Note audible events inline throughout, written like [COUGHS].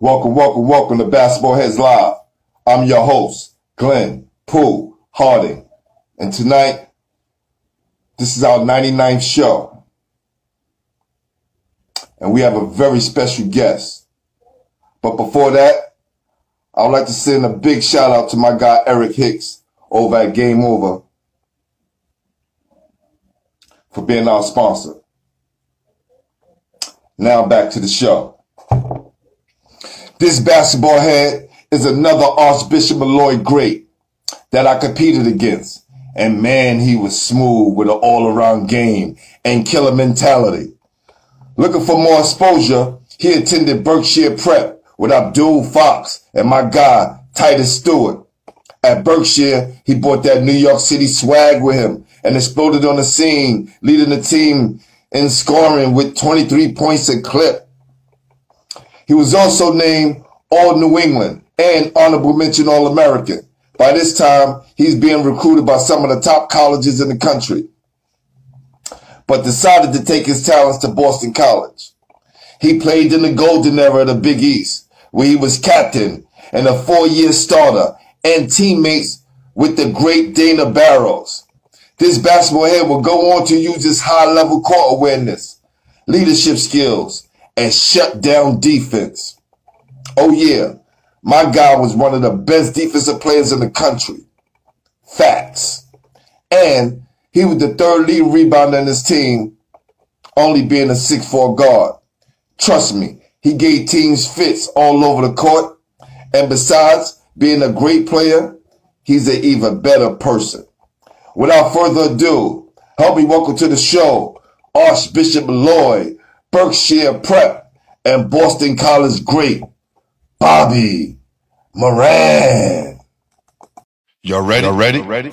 Welcome, welcome, welcome to Basketball Heads Live. I'm your host, Glenn Poole Harding. And tonight, this is our 99th show. And we have a very special guest. But before that, I would like to send a big shout out to my guy, Eric Hicks, over at Game Over, for being our sponsor. Now back to the show. This basketball head is another Archbishop Molloy great that I competed against. And man, he was smooth with an all-around game and killer mentality. Looking for more exposure, he attended Berkshire Prep with Abdul Fox and my guy, Titus Stewart. At Berkshire, he brought that New York City swag with him and exploded on the scene, leading the team in scoring with 23 points a clip. He was also named All New England and honorable mention All American. By this time, he's being recruited by some of the top colleges in the country, but decided to take his talents to Boston College. He played in the golden era of the Big East, where he was captain and a four-year starter and teammates with the great Dana Barros. This basketball head will go on to use his high level court awareness, leadership skills, and shut down defense. Oh yeah, my guy was one of the best defensive players in the country. Facts. And he was the third lead rebounder in his team, only being a 6'4 guard. Trust me, he gave teams fits all over the court. And besides being a great player, he's an even better person. Without further ado, help me welcome to the show Archbishop Molloy, Berkshire Prep, and Boston College great, Bobby Moran. Y'all ready? Y'all ready? ready?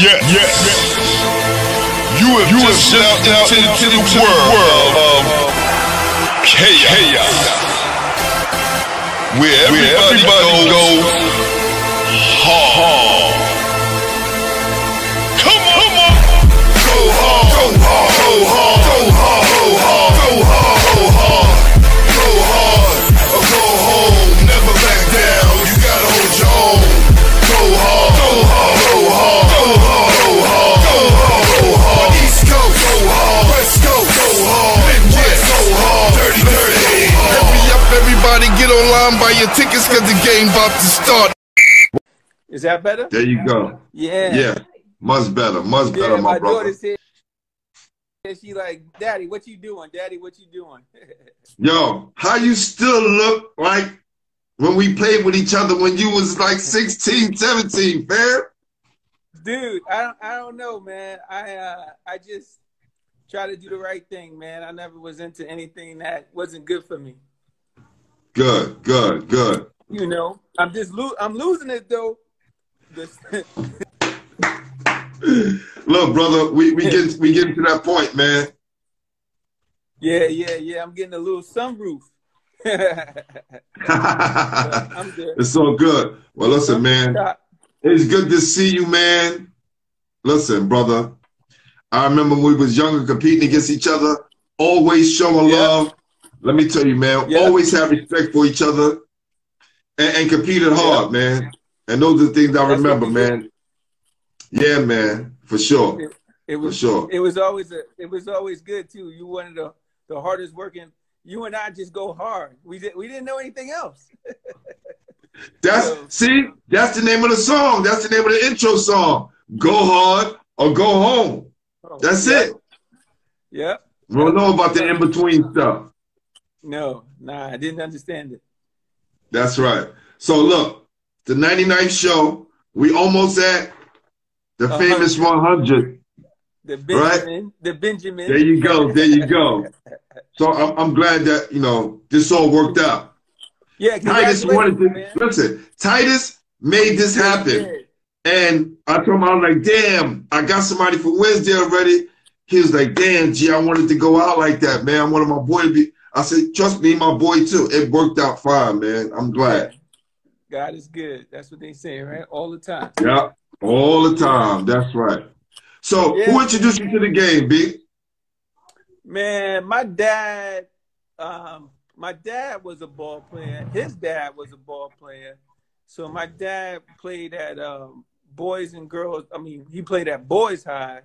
Yeah, yeah, yeah. You have you just stepped out into, into the world, world of chaos. chaos. Where everybody, Where everybody goes, goes hard. Come your tickets, cause the game about to start. Is that better? There you go. Yeah. Yeah, much better, much better, Yeah, my, my brother. daughter said, she like, Daddy, what you doing? Daddy, what you doing? [LAUGHS] Yo, how you still look like when we played with each other when you was like 16, 17, man? Dude, I don't, I don't know, man. I, uh, I just try to do the right thing, man. I never was into anything that wasn't good for me. Good, good, good. You know, I'm just lo- I'm losing it though. [LAUGHS] Look, brother, we, we get we getting to that point, man. yeah, yeah, yeah. I'm getting a little sunroof. [LAUGHS] It's so good. Well, listen, man, it's good to see you, man. Listen, brother, I remember when we was younger competing against each other, always showing Yeah. love. Let me tell you, man, Yeah. always have respect for each other and, and competed hard, man. And those are the things I That's remember, did. man. Yeah, man, for sure. It For was sure. it was always a, it was always good too. You one of the, the hardest working. You and I just go hard. We did we didn't know anything else. [LAUGHS] That's So- see, that's the name of the song. That's the name of the intro song. Go hard or go home. Oh, that's Yep. it. Yep. We don't know about the in between stuff. No, nah, I didn't understand it. That's right. So look, the 99th show, we almost at the Uh-huh. famous 100. The Benjamin, the Benjamin. There you go. There you go. [LAUGHS] So I'm, I'm glad that you know this all worked out. Yeah, Titus wanted to man. listen. Titus made this happen. And I told him, I was like, damn, I got somebody for Wednesday already. He was like, damn, gee, I wanted to go out like that, man. I wanted my boy to be. I said, trust me, my boy too. It worked out fine, man. I'm glad. God is good. That's what they say, right? All the time. Yeah, all the time. That's right. So, who introduced you to the game, B? Man, my dad, um, my dad was a ball player. His dad was a ball player. So my dad played at um, boys and girls. I mean, he played at Boys High.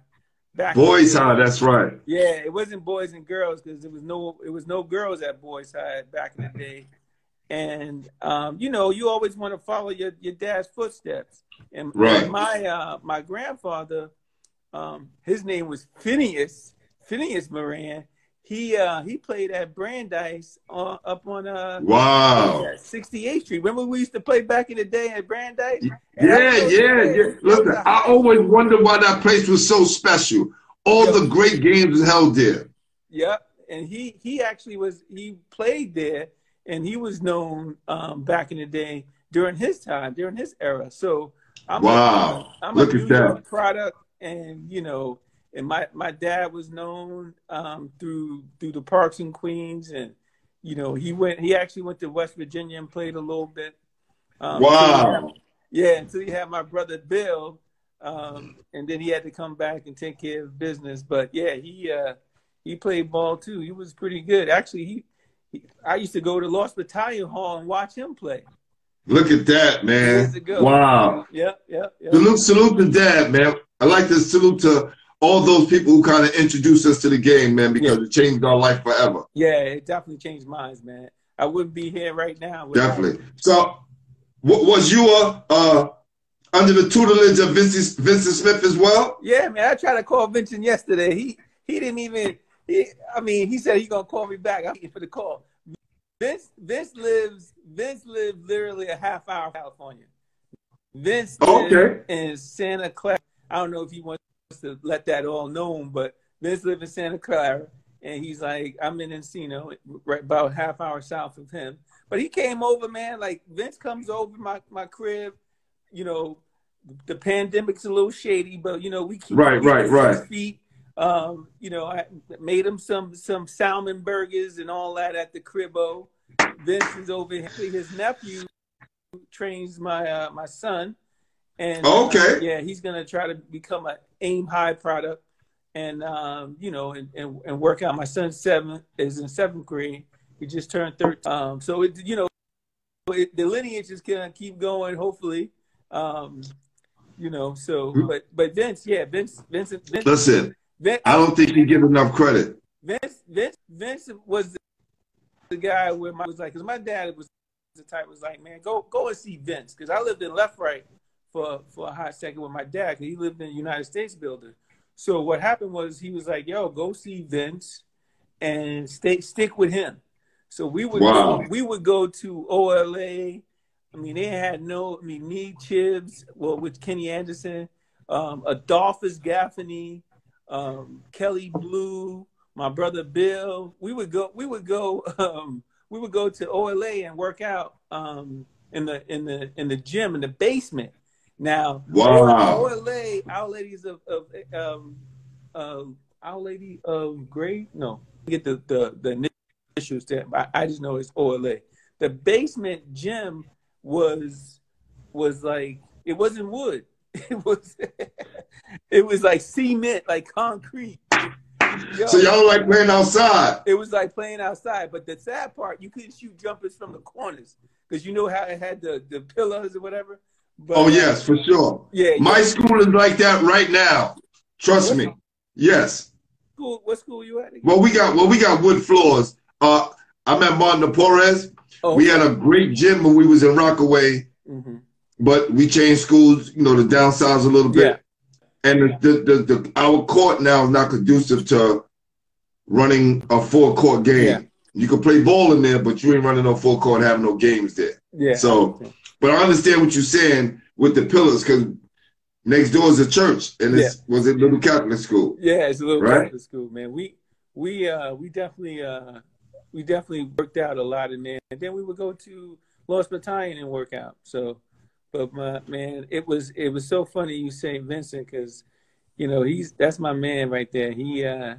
Back Boys. High, that's right. Yeah, it wasn't boys and girls because there was no it was no girls at Boys High back in the day. And um, you know, you always want to follow your, your dad's footsteps. And Right. my uh, my grandfather, um, his name was Phineas Phineas Moran. He uh, he played at Brandeis uh, up on uh, Wow. 68th Street. Remember we used to play back in the day at Brandeis? And Yeah, yeah, yeah. Listen, That was a I always wondered why that place was so special. All the great games was held there. Yep, and he he actually was he played there, and he was known um, back in the day during his time during his era. So I'm Wow. a, I'm Look a at that. Product, and you know, and my my dad was known um, through through the parks in Queens, and you know he went he actually went to West Virginia and played a little bit. Um, until Wow. had- yeah, until he had my brother Bill, um, and then he had to come back and take care of business. But yeah, he uh, he played ball too. He was pretty good. Actually, he, he I used to go to Lost Battalion Hall and watch him play. Look at that, man. Wow. Yep, yep, yep. Salute, salute to dad, man. I like to salute to all those people who kind of introduced us to the game, man, because it changed our life forever. Yeah, it definitely changed minds, man. I wouldn't be here right now. Definitely. So, w- was you uh, uh, under the tutelage of Vincent, Vincent Smith as well? Yeah, man. I tried to call Vincent yesterday. He he didn't even. He, I mean, he said he's gonna call me back. I'm waiting for the call. Vince Vince lives Vince lived literally a half hour California. Vince lives Okay. in Santa Clara. I don't know if he wants to let that all known, but Vince lives in Santa Clara, and he's like, I'm in Encino, right about half hour south of him. But he came over, man. Like Vince comes over my my crib. You know, the pandemic's a little shady, but you know we keep Right, right, right. feet. Um, you know, I made him some some salmon burgers and all that at the cribbo. Vince is over here. His nephew trains my uh, my son, and uh, Okay. yeah, he's gonna try to become a aim high product, and um, you know, and, and and work out. My son's seven is in seventh grade. He just turned thirteen. Um, so it you know, it, the lineage is gonna keep going. Hopefully, um, you know. So, but but Vince, yeah, Vince, Vincent, Vince, Listen, Vince, I don't think he get enough credit. Vince, Vince, Vince was the guy where my was like, because my dad was the type was like, man, go go and see Vince, because I lived in LeFrak for for a hot second with my dad, because he lived in the United States building. So what happened was he was like, yo, go see Vince, and stay stick with him. So we would Wow. go, we would go to OLA. I mean, they had no, I mean, Need Chibs, well, with Kenny Anderson, um, Adolphus Gaffney, um, Kelly Blue, my brother Bill. We would go, we would go, um, we would go to OLA and work out um, in the in the in the gym in the basement. Now, Wow. OLA, Our Ladies of, of um, uh, Our Lady of Great, no, get the the the initials there. I, I just know it's OLA. The basement gym was was like it wasn't wood. [LAUGHS] It was [LAUGHS] it was like cement, like concrete. Yo, So y'all like playing outside? it was like playing outside. But the sad part, you couldn't shoot jumpers from the corners because you know how it had the, the pillars or whatever. But, Oh yes, for sure. yeah. My yeah. school is like that right now. Trust me. Yes. school, what school you at? again? Well, we got well, we got wood floors. Uh, I'm at Martin Porres. Oh, We had a great gym when we was in Rockaway, mhm. but we changed schools. You know, the downsize a little bit. yeah, And the, the, the, the our court now is not conducive to running a full court game. Yeah. You can play ball in there, but you ain't running no full court, having no games there. yeah. So- But I understand what you're saying with the pillars, because next door is a church, and it was a little Catholic school. Yeah, it's a little Right? Catholic school, man. We we uh we definitely uh we definitely worked out a lot in there. And then we would go to Lost Battalion and work out. So but my man, it was it was so funny you say Vincent because you know he's that's my man right there. He uh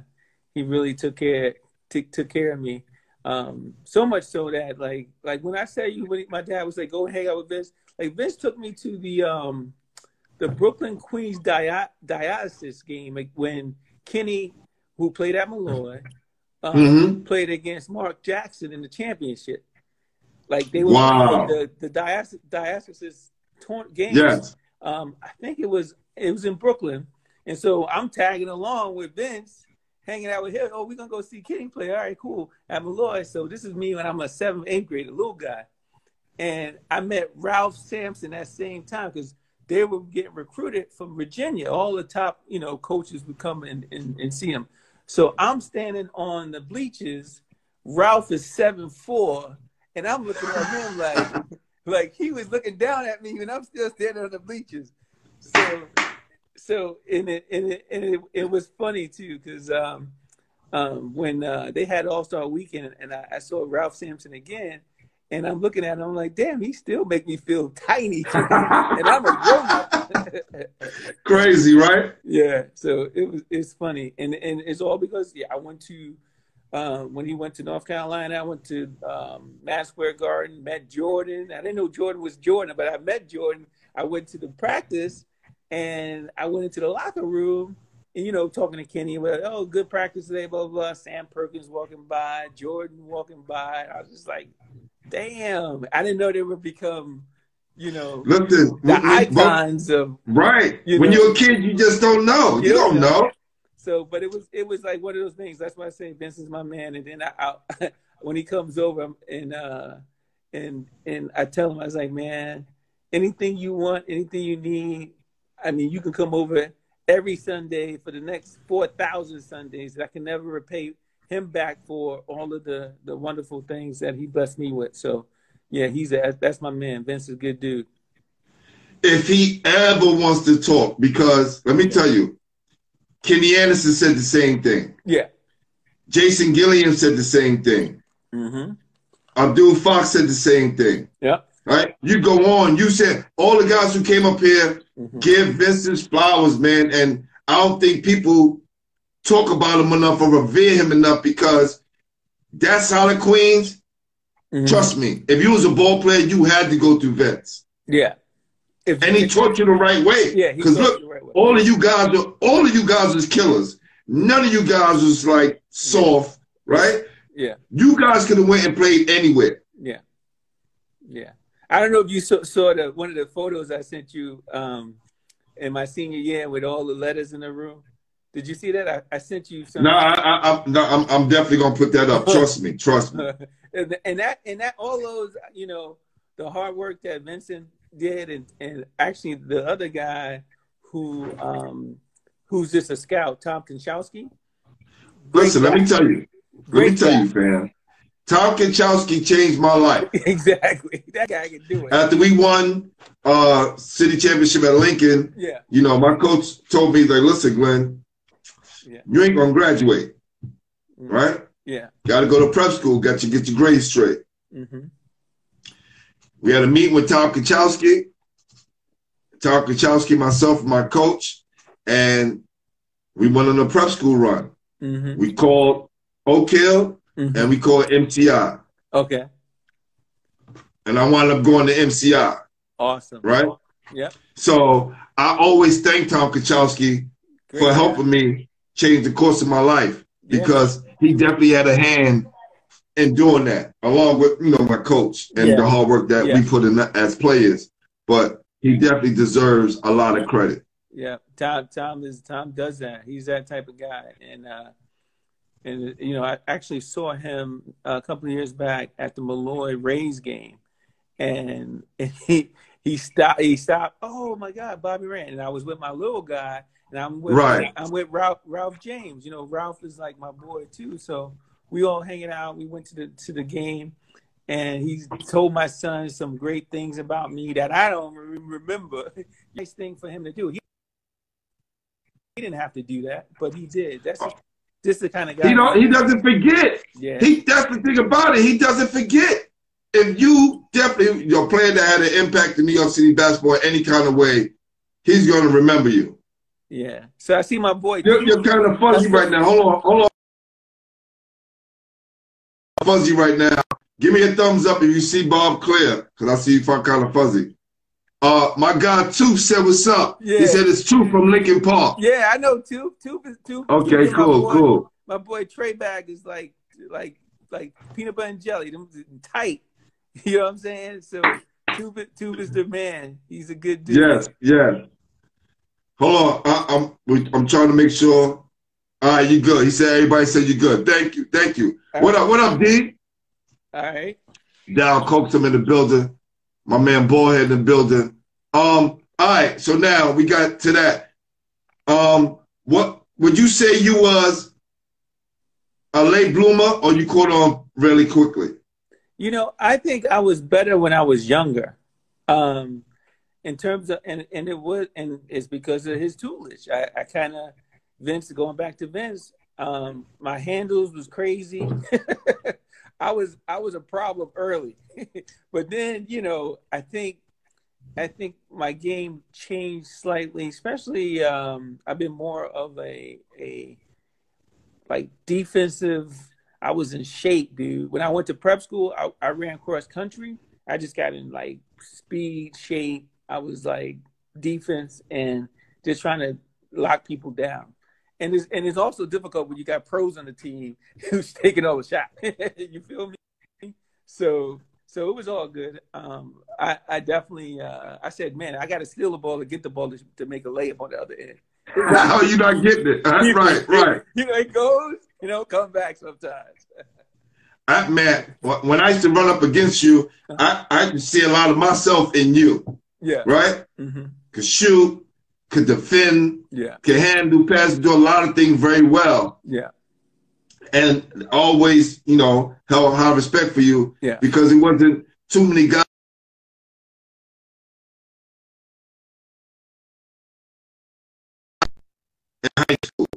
he really took care took took care of me. Um, so much so that like like when I say you when my dad was like go hang out with Vince, like Vince took me to the um the Brooklyn Queens dia- dialysis game like when Kenny, who played at Molloy, um, Mhm. played against Mark Jackson in the championship. Like they were Wow. the the diaspora, diaspora tour- games. Yes. Um, I think it was it was in Brooklyn, and so I'm tagging along with Vince, hanging out with him. Oh, we're gonna go see King play. All right, cool. At Molloy. So this is me when I'm a seventh, eighth grade, a little guy, and I met Ralph Sampson that same time because they were getting recruited from Virginia. All the top, you know, coaches would come and, and, and see him. So I'm standing on the bleachers. Ralph is seven four, and I'm looking at him like, like he was looking down at me, and I'm still standing on the bleachers. So, so and it and it and it, it was funny too because um, um, when uh, they had All Star Weekend, and I, I saw Ralph Sampson again, and I'm looking at him, I'm like, damn, he still make me feel tiny, [LAUGHS] and I'm a grown up. [LAUGHS] Crazy, right? Yeah, so it was it's funny, and and it's all because yeah, I went to uh, when he went to North Carolina, I went to um, Madison Square Garden, met Jordan. I didn't know Jordan was Jordan, but I met Jordan. I went to the practice, and I went into the locker room, and you know, talking to Kenny about oh, good practice today, blah blah. blah. Sam Perkins walking by, Jordan walking by. I was just like, damn, I didn't know they would become, you know, Listen, the icons of right. You when know. you're a kid, you just don't know. You, don't know. know. So, but it was it was like one of those things. That's why I say Vincent's my man. And then I, I [LAUGHS] when he comes over and uh and and I tell him I was like, man, anything you want, anything you need, I mean, you can come over every Sunday for the next four thousand Sundays. I can never repay him back for all of the the wonderful things that he blessed me with. So, yeah, he's a that's my man. Vince is a good dude. If he ever wants to talk, because let me tell you, Kenny Anderson said the same thing. Yeah. Jason Gilliam said the same thing. Mm-hmm. Abdul Fox said the same thing. Yeah. Right? You go on. You said all the guys who came up here Mhm. give Vincent flowers, man. And I don't think people talk about him enough or revere him enough because that's how the Queens. Mhm. Trust me, if you was a ball player, you had to go through Vince, Yeah. If, and he taught you the right way. yeah, Because look, right all of you guys, are, all of you guys was killers. None of you guys was like soft, right? Yeah. You guys could have went and played anywhere. Yeah, yeah. I don't know if you saw, saw the one of the photos I sent you um, in my senior year with all the letters in the room. Did you see that? I, I sent you some. No, I, I, I, no I'm, I'm definitely gonna put that up. [LAUGHS] Trust me, trust me. [LAUGHS] and, and that and that all those you know the hard work that Vincent did and and actually the other guy who um who's just a scout Tom Konchalski. Listen, let me tell you. Let me Great tell guy. you, fam. Tom Konchalski changed my life. [LAUGHS] exactly that guy can do it. After we won uh city championship at Lincoln, yeah, you know, my coach told me like, listen, Glenn, Yeah. you ain't gonna graduate, Mm. right? yeah. Gotta go to prep school, got to get your grades straight. hmm We had a meeting with Tom Konchalski, Tom Konchalski, myself, and my coach, and we went on a prep school run. hmm We called Oak Hill hmm and we call it MCI. Okay, And I wound up going to MCI, awesome. right? Yeah. So I always thank Tom Konchalski Great for helping me change the course of my life Yeah. because he definitely had a hand in doing that, along with you know my coach and Yeah. the hard work that Yeah. we put in as players. But he definitely deserves a lot of credit. Yeah, Tom. Tom is Tom does that. He's that type of guy, and uh, and you know, I actually saw him a couple of years back at the Molloy Rays game, and, and [LAUGHS] he he stopped. He stopped. Oh my God, Bobby Rand, and I was with my little guy, and I'm with Right. I'm with Ralph Ralph James. You know, Ralph is like my boy too. So we all hanging out. We went to the to the game. And he told my son some great things about me that I don't re- remember. [LAUGHS] nice thing for him to do. He he didn't have to do that, but he did. That's just, just the kind of guy. He don't. He doesn't forget. yeah, He that's the thing about it. He doesn't forget. If you definitely your player that had an impact in New York City basketball in any kind of way, he's going to remember you. yeah. So I see my boy. You're, you're kind of fuzzy right now. Hold on, hold on. Fuzzy right now. Give me a thumbs up if you see Bob clear, because I see you kind of fuzzy. Uh, my guy Tooth said, "What's up?" Yeah. He said it's Tooth from Lincoln Park. Yeah, I know. Tube, Tube is Tube. Okay, is my cool, boy. cool. my boy Trey Bag is like like like peanut butter and jelly, them tight. [LAUGHS] You know what I'm saying? So Tube, Tube is the man. He's a good dude. Yes, yeah. Hold on, I, I'm I'm trying to make sure. All right, you good? He said everybody said you good. Thank you, thank you. What up? What up, D? All right. Down Coaxum in the building. My man Ballhead in the building. Um, all right, so now we got to that. Um, what would you say you was a late bloomer or you caught on really quickly? You know, I think I was better when I was younger. Um, in terms of and and it was and it's because of his toolage. I, I kind of Vince going back to Vince. Um, my handles was crazy. [LAUGHS] I was I was a problem early, [LAUGHS] but then you know I think I think my game changed slightly. Especially um, I've been more of a a like defensive. I was in shape, dude. When I went to prep school, I, I ran cross country. I just got in like speed, shape. I was like defense and just trying to lock people down. And it's and it's also difficult when you got pros on the team [LAUGHS] who's taking all the shot. [LAUGHS] you feel me? So so it was all good. Um, I I definitely uh, I said, man, I got to steal the ball to get the ball to, to make a layup on the other end. How you not getting it? Huh? Right, [LAUGHS] right. You know, it goes. You know, come back sometimes. [LAUGHS] I, man, when I used to run up against you, I, I see a lot of myself in you, Yeah. right? hmm Could shoot, could defend, Yeah. could handle, pass, do a lot of things very well. Yeah. And always, you know, held high respect for you Yeah. because it wasn't too many guys. in high school,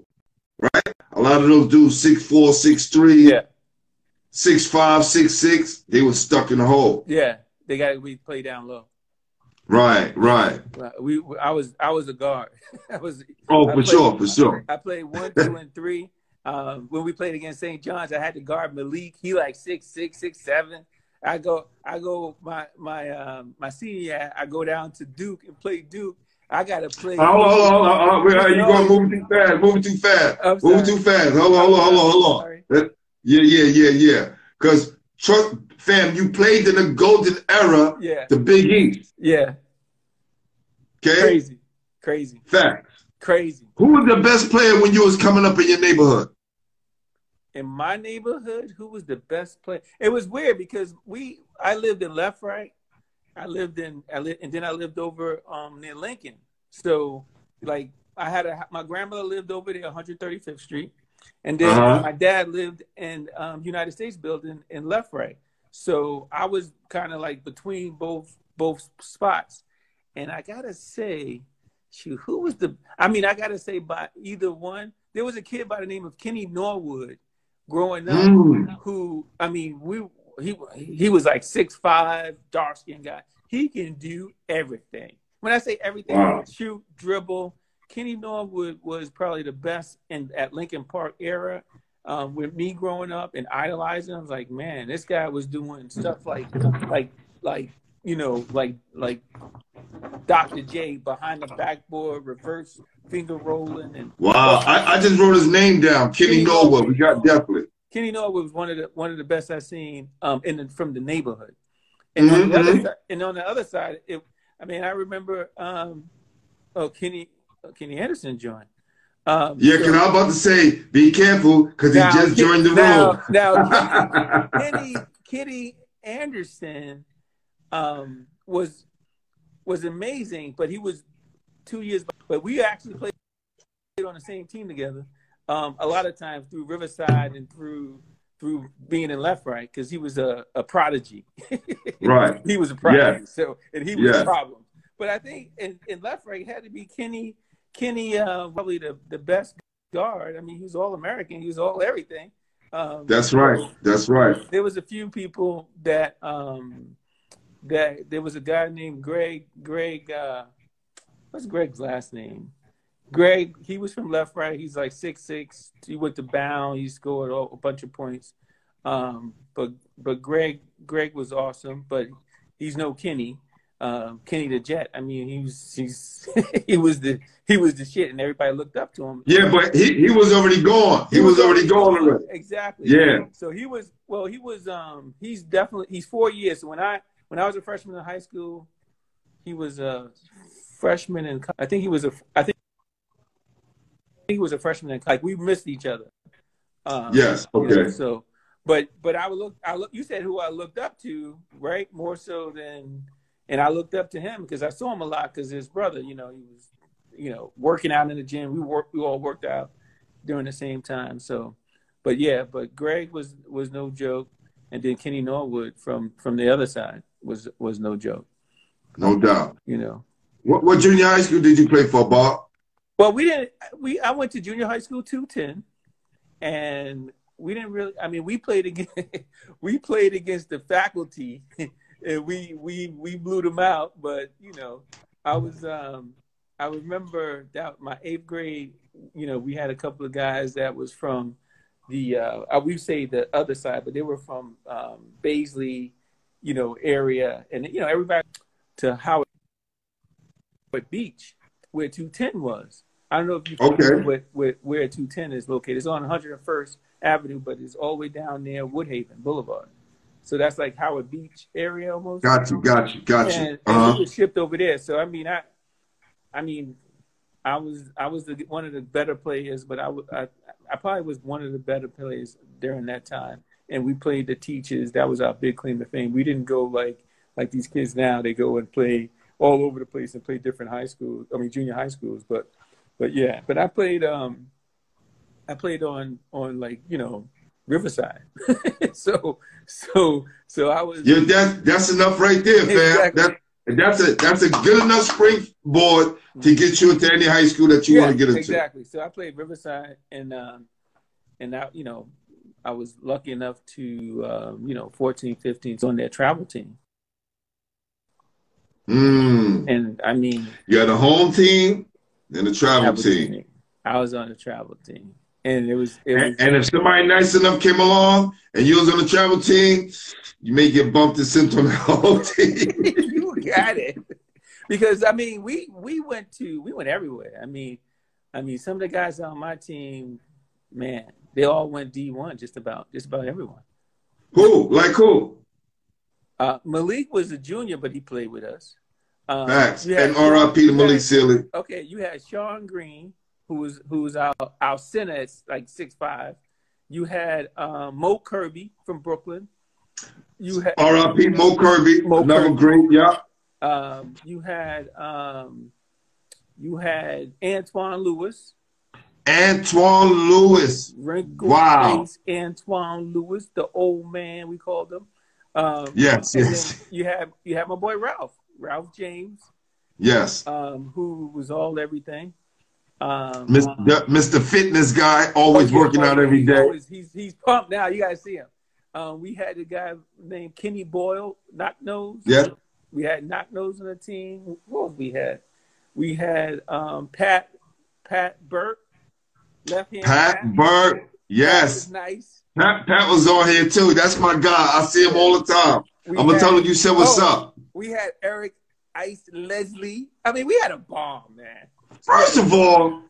right? A lot of those dudes, six four, six three, Yeah. six five, six six, they were stuck in the hole. Yeah. They got to be play down low. Right, right. We, we I was I was a guard. [LAUGHS] I was Oh, I for played- sure, for sure. I played one, two, and three. Um, when we played against St. John's, I had to guard Malik. He like six, six, six, seven. I go, I go, my my um, my senior I go down to Duke and play Duke. I gotta play. Hold on, hold on, hold on, hold on. Wait, You going moving too fast? Moving too fast? Moving sorry. too fast? Hold on, hold on, hold on, hold Sorry. on. Uh, Yeah, yeah, yeah, yeah. Because Chuck, fam, you played in the golden era, Yeah, the Big East. yeah, Okay, crazy, crazy, facts. Crazy. Who was the best player when you was coming up in your neighborhood? in my neighborhood, who was the best player? It was weird because we I lived in LeFrak. I lived in I lived, and then I lived over um near Lincoln. So like I had a my grandmother lived over there, 135th Street, and then Uh-huh. my dad lived in um, United States Building in LeFrak. So I was kind of like between both both spots, and I gotta say, shoot, who was the? I mean, I gotta say by either one. There was a kid by the name of Kenny Norwood growing up Mm. who I mean we he he was like six five dark skinned guy. He can do everything. When I say everything, Wow. shoot, dribble. Kenny Norwood was probably the best in at Lincoln Park era. Um, with me growing up and idolizing, I was like, man, this guy was doing stuff like like like you know like like Dr. J behind the backboard, reverse finger rolling, and Wow, I, I just wrote his name down. Kenny Kenny Norwood. We got definitely. Kenny Norwood was one of the one of the best I've seen um in the, from the neighborhood. And on Mhm, the other mhm. side, and on the other side, it, I mean, I remember um oh Kenny oh, Kenny Anderson joined. Um, Yeah, so- I was about to say, be careful, because he just joined the now- room. now, [LAUGHS] Kenny Kenny Anderson um, was was amazing, but he was two years. But we actually played on the same team together. Um, a lot of times through Riverside and through through being in LeFrak because he was a, a prodigy. [LAUGHS] Right. he was a prodigy. Yeah. So and he was Yeah. a problem. But I think in, in LeFrak it had to be Kenny. Kenny uh, probably the, the best guard. I mean, he was all American. He was all everything. Um, That's right. That's right. there was a few people that um that there was a guy named Greg Greg uh what's Greg's last name? Greg, he was from LeFrak. He's like six six. He went to Bound. He scored a, bunch of points. Um, but but Greg Greg was awesome. But he's no Kenny. um, Kenny the Jet. I mean, he was he's [LAUGHS] he was the he was the shit, and everybody looked up to him. Yeah, but he, he was already gone. He, was, already gone already. Exactly. Yeah. So he was well. He was um. He's definitely he's four years. So when I when I was a freshman in high school, he was a freshman in. I think he was a. I think he was a freshman in. Like we missed each other. Um, Yes, you know, okay. so, but but I would look. I look. You said who I looked up to, right? More so than, and I looked up to him because I saw him a lot because his brother. You know, he was, you know, working out in the gym. We work. We all worked out during the same time. So, but yeah, but Greg was was no joke, and then Kenny Norwood from from the other side was was no joke. No doubt. You know. What, what junior high school did you play for, Bob? Well, we didn't. We I went to junior high school two ten, and we didn't really. I mean, we played against [LAUGHS] we played against the faculty, [LAUGHS] and we we we blew them out. But you know, I was um I remember that my eighth grade. You know, we had a couple of guys that was from the uh, I we say the other side, but they were from um, Baisley, you know, area, and you know everybody to Howard Beach, where 210 was. I don't know if you Okay. familiar with, with where 210 is located. It's on 101st Avenue, but it's all the way down near Woodhaven Boulevard. So that's like Howard Beach area almost. Got you, got you, got you. and Uh-huh. it was shipped over there. So I mean, I, I mean, I was I was the, one of the better players, but I, I I probably was one of the better players during that time. And we played the teachers. That was our big claim to fame. We didn't go like like these kids now. They go and play all over the place and play different high schools. I mean, junior high schools. But but yeah. But I played um, I played on on like you know Riverside. [LAUGHS] so so so I was Yeah, that, that's enough right there, fam. Exactly. That, that's a that's a good enough springboard to get you into any high school that you want to get into. Exactly. So I played Riverside, and um, and that you know, I was lucky enough to um, you know 14, 15 on their travel team, Mm. and I mean You had a home team and a travel travel team. I was on the travel team, and it was it was And, and if somebody nice enough came along and you was on the travel team, you may get bumped and sent on the [LAUGHS] home [LAUGHS] team. you got it. Because I mean, we we went to we went everywhere. I mean, I mean, some of the guys on my team, man, they all went D one. Just about just about everyone. who? Like who? Uh, Malik was a junior, but he played with us. Um, Facts. And R.I.P. to Malik Sealy. Okay, you had Sean Green, who was who was our our center at like six five. You had um, Mo Kirby from Brooklyn. You had R.I.P. Mo Kirby. Mo another Kirby. great. Yeah. um, you had um, you had Antoine Lewis, Antoine Lewis. Wow. Antoine Lewis, the old man we called him. Um, Yes, yes. you have you have my boy Ralph, Ralph James, Yes. um, who was all everything. Um, Mr. Mr. Fitness guy, always Oh, working out every day. he's always- he's he's pumped now. You guys see him. Um, we had a guy named Kenny Boyle, knock nose. Yeah. We had knock nose on the team. Who else we had? We had um, Pat Pat Burke, left hand. Pat Burke. Yes. nice. Pat, Pat was on here too. That's my guy. I see him all the time. We I'm gonna had- tell him you said what's oh, up. We had Eric Ice Leslie. I mean, we had a bomb, man. First of all,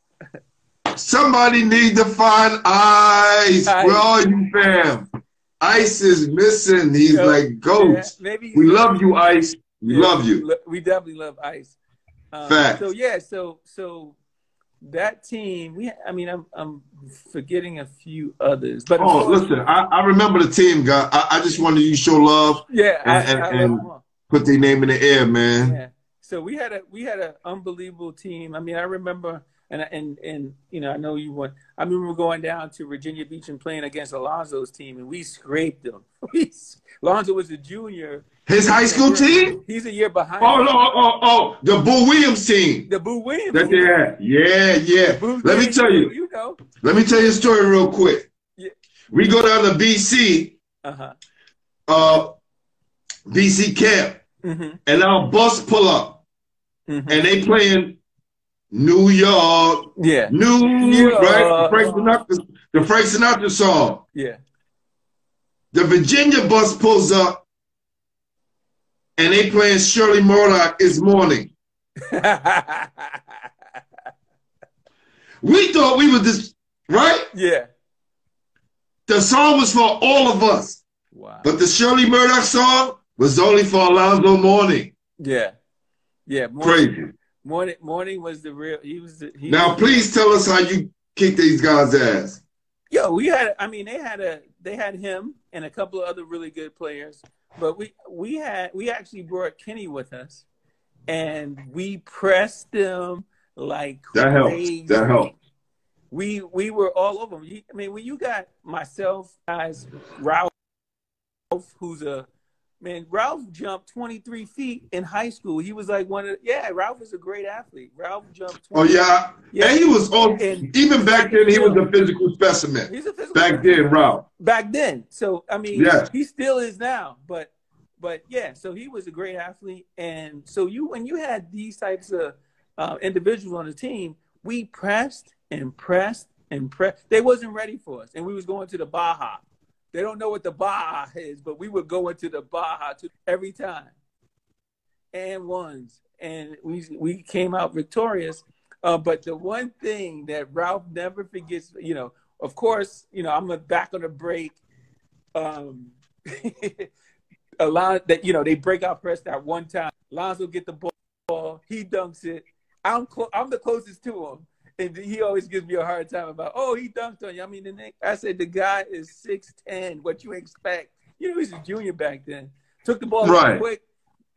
somebody need to find Ice. Ice. Where are you, fam? Ice is missing. He's So, like ghost. yeah, maybe We love you, Ice. We Yeah, love you. We definitely love Ice. Um, Facts. So yeah, so so that team. We, I mean, I'm I'm forgetting a few others, but Oh, listen, I, I remember the team, guy. I, I just wanted you to show love, yeah, I, and- I love and- put their name in the air, man. Yeah. So we had a we had an unbelievable team. I mean, I remember, and and and you know, I know you went. I remember going down to Virginia Beach and playing against Alonzo's team, and we scraped them. [LAUGHS] Alonzo was a junior. His high school team? He's a year behind. Oh, no, oh, oh, oh, the Boo Williams team. The Boo Williams. That they had. Yeah, yeah. Let me tell you. You know. Let me tell you a story real quick. Yeah. We go down to BC, Uh huh. uh, BC camp, hmm and our bus pull up, hmm and they playing New York, Yeah. New York, right? The Frank Sinatra, the Frank Sinatra song. Yeah. The Virginia bus pulls up, and they playing Shirley Murdock is morning. [LAUGHS] We thought we were this right. yeah. The song was for all of us, Wow. but the Shirley Murdock song was only for Alonzo Mourning. yeah. Yeah. Mourning, Crazy. Morning, Mourning was the real. He was the. He Now, was- please tell us how you kick these guys' ass. Yo, we had. I mean, they had a. They had him and a couple of other really good players, but we we had we actually brought Kenny with us, and we pressed them like That helped. That helped. We we were all over them. I mean, when you got myself, guys, Ralph, who's a man, Ralph jumped 23 feet in high school. He was like one of yeah. Ralph is a great athlete. Ralph jumped. Oh yeah, Yeah. and he was on. And- Even back then, he was a physical specimen. He's a physical Back then, Ralph. back then. So I mean, Yes. he still is now, but but yeah. So he was a great athlete, and so you when you had these types of uh, individuals on the team, we pressed and pressed and pressed. They wasn't ready for us, and we was going to the Baja. They don't know what the Baja is, but we were going to the Baja to every time, and ones, and we we came out victorious. Uh, but the one thing that Ralph never forgets, you know, of course, you know, I'm back on the break. Um, [LAUGHS] Alon, that you know, they break out press that one time. Lonzo get the ball, he dunks it. I'm clo- I'm the closest to him, and he always gives me a hard time about, oh, he dunked on you. I mean, the next, I said the guy is six ten. What you expect? You know, he's a junior back then. Took the ball Right. quick,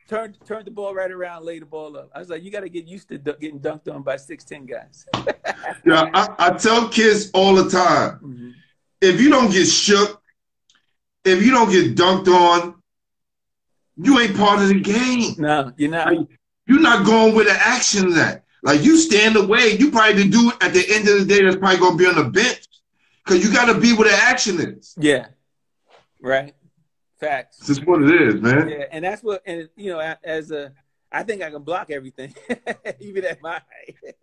turned turned the ball right around, laid the ball up. I was like, you got to get used to du- getting dunked on by six ten guys. [LAUGHS] Yeah, I, I tell kids all the time, Mhm. if you don't get shook, if you don't get dunked on, you ain't part of the game. No, you're not. Like, You're not going with the action at. Like you stand away, you probably the dude at the end of the day that's probably gonna be on the bench. Cause you gotta be where the action is. Yeah. Right. Facts. This is what it is, man. Yeah, and that's what, and you know, as a, I think I can block everything, [LAUGHS] even at my height.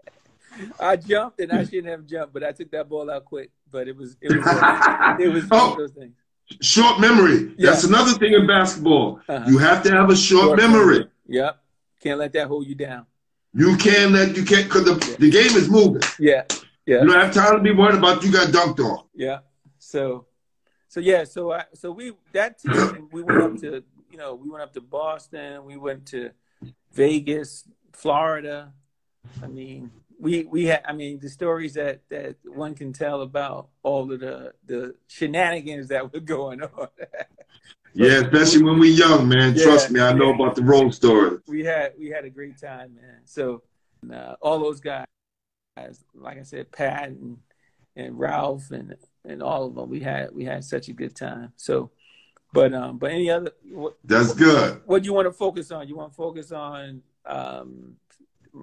[LAUGHS] I jumped and I shouldn't have jumped, but I took that ball out quick. But it was, it was, [LAUGHS] it was Oh. those things. Short memory. Yeah. That's another thing in basketball. Uh-huh. You have to have a short, memory. Yep. Can't let that hold you down. You can't let you can't because the, the game is moving. Yeah. Yeah. You don't have time to be worried about you got dunked on. Yeah. So, so yeah. So I, so we that team [COUGHS] we went up to you know we went up to Boston. We went to Vegas, Florida. I mean, we we had. I mean, the stories that that one can tell about all of the the shenanigans that were [LAUGHS] going on. Yeah, especially when we young, man. Yeah, Trust me, I know yeah. about the road story. we had we had a great time, man. So uh, all those guys, like I said, Pat and and Ralph and and all of them, we had we had such a good time. So, but um, but any other what, That's good. what do you want to focus on? You want to focus on um,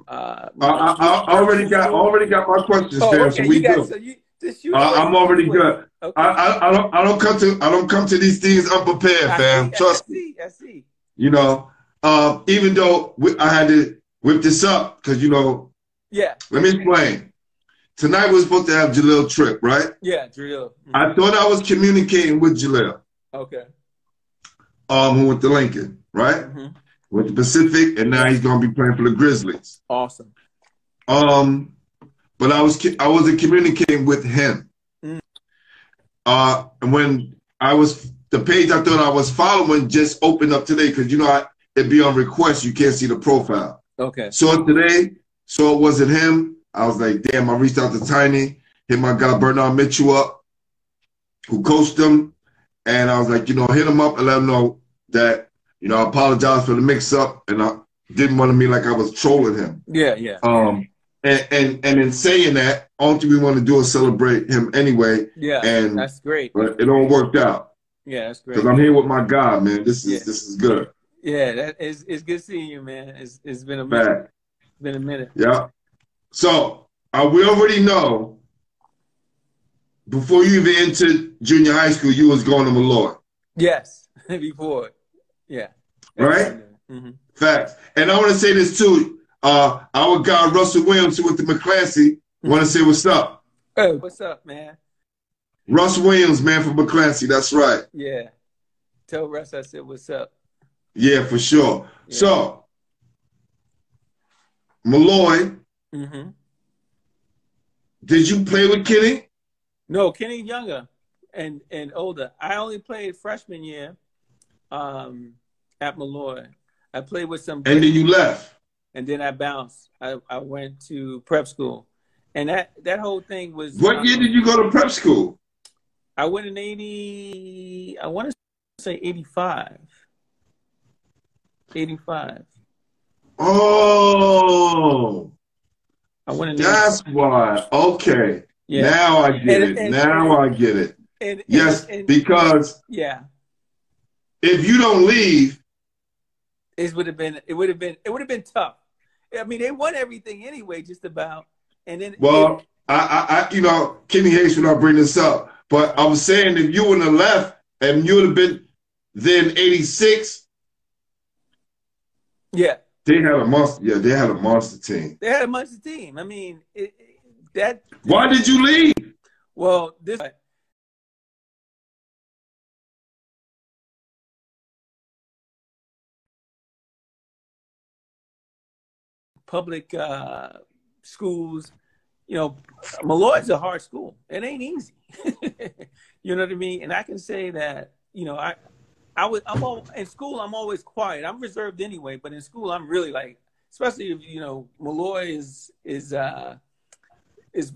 uh, I, I, I already got already got my questions, Oh, fam. okay. So we you got, good. so you. I, I'm already good. Okay. I, I, I don't I don't come to I don't come to these things unprepared, fam. see, Trust I me. see. I see. You know, um, even though we, I had to whip this up because you know, Yeah, let me explain. Tonight we're supposed to have Jahlil Tripp, right? yeah, drill. Mhm. I thought I was communicating with Jahlil, Okay. um, who went to Lincoln, right? hmm With the Pacific, and now he's gonna be playing for the Grizzlies. Awesome. Um, but I was I wasn't communicating with him. Mm. Uh, and when I was the page I thought I was following just opened up today because you know I, it'd be on request. You can't see the profile. Okay. So today. So it wasn't him. I was like, damn. I reached out to Tiny, hit my guy Bernard Mitchell up, who coached him, and I was like, you know, hit him up and let him know that you know I apologize for the mix up, and I didn't want to mean like I was trolling him. Yeah, yeah, Um, and, and and in saying that, all we want to do is celebrate him anyway. yeah. and- that's great. But it all worked out Yeah, that's great. because I'm here with my God, man. This is Yeah. this is good. Yeah, that is it's good seeing you, man. It's it's been a minute. It's been a minute. yeah. So uh, we already know before you even entered junior high school, you was going to Molloy. Yes, [LAUGHS] before. Yeah. Right? hmm Facts. And I want to say this too. Uh, our guy Russell Williams, went to McClancy, want to say what's up. Oh, what's up, man? Russ Williams, man, from McClancy. That's right. Yeah. Tell Russ I said what's up. Yeah, for sure. Yeah. So, Molloy, mm-hmm. did you play with Kenny? No, Kenny younger and and older. I only played freshman year um, at Molloy. I played with some, And then you left. And then I bounced. I, I went to prep school, and that that whole thing was. What um, year did you go to prep school? I went in eighty. I want to say eighty-five. Eighty-five. Oh, I went in. that's why. Okay. yeah. Now I get And- it. and- now I get it. and, and, Yes, and- because yeah. if you don't leave, It would have been. It would have been. It would have been tough. I mean, they won everything anyway, just about. And then well, I, I, I you know, Kenny Hayes would not bring this up, but I was saying if you would have left and you would have been then 86, yeah, they had a monster. Yeah, they had a monster team. they had a monster team. I mean, it, it- that. Why did you leave? Well, this public uh, schools, you know, Molloy's a hard school. It ain't easy. [LAUGHS] you know what I mean? And I can say that, you know, I, I was, I'm all in school. I'm always quiet. I'm reserved anyway, but in school, I'm really like, especially if you know, Molloy is is uh, is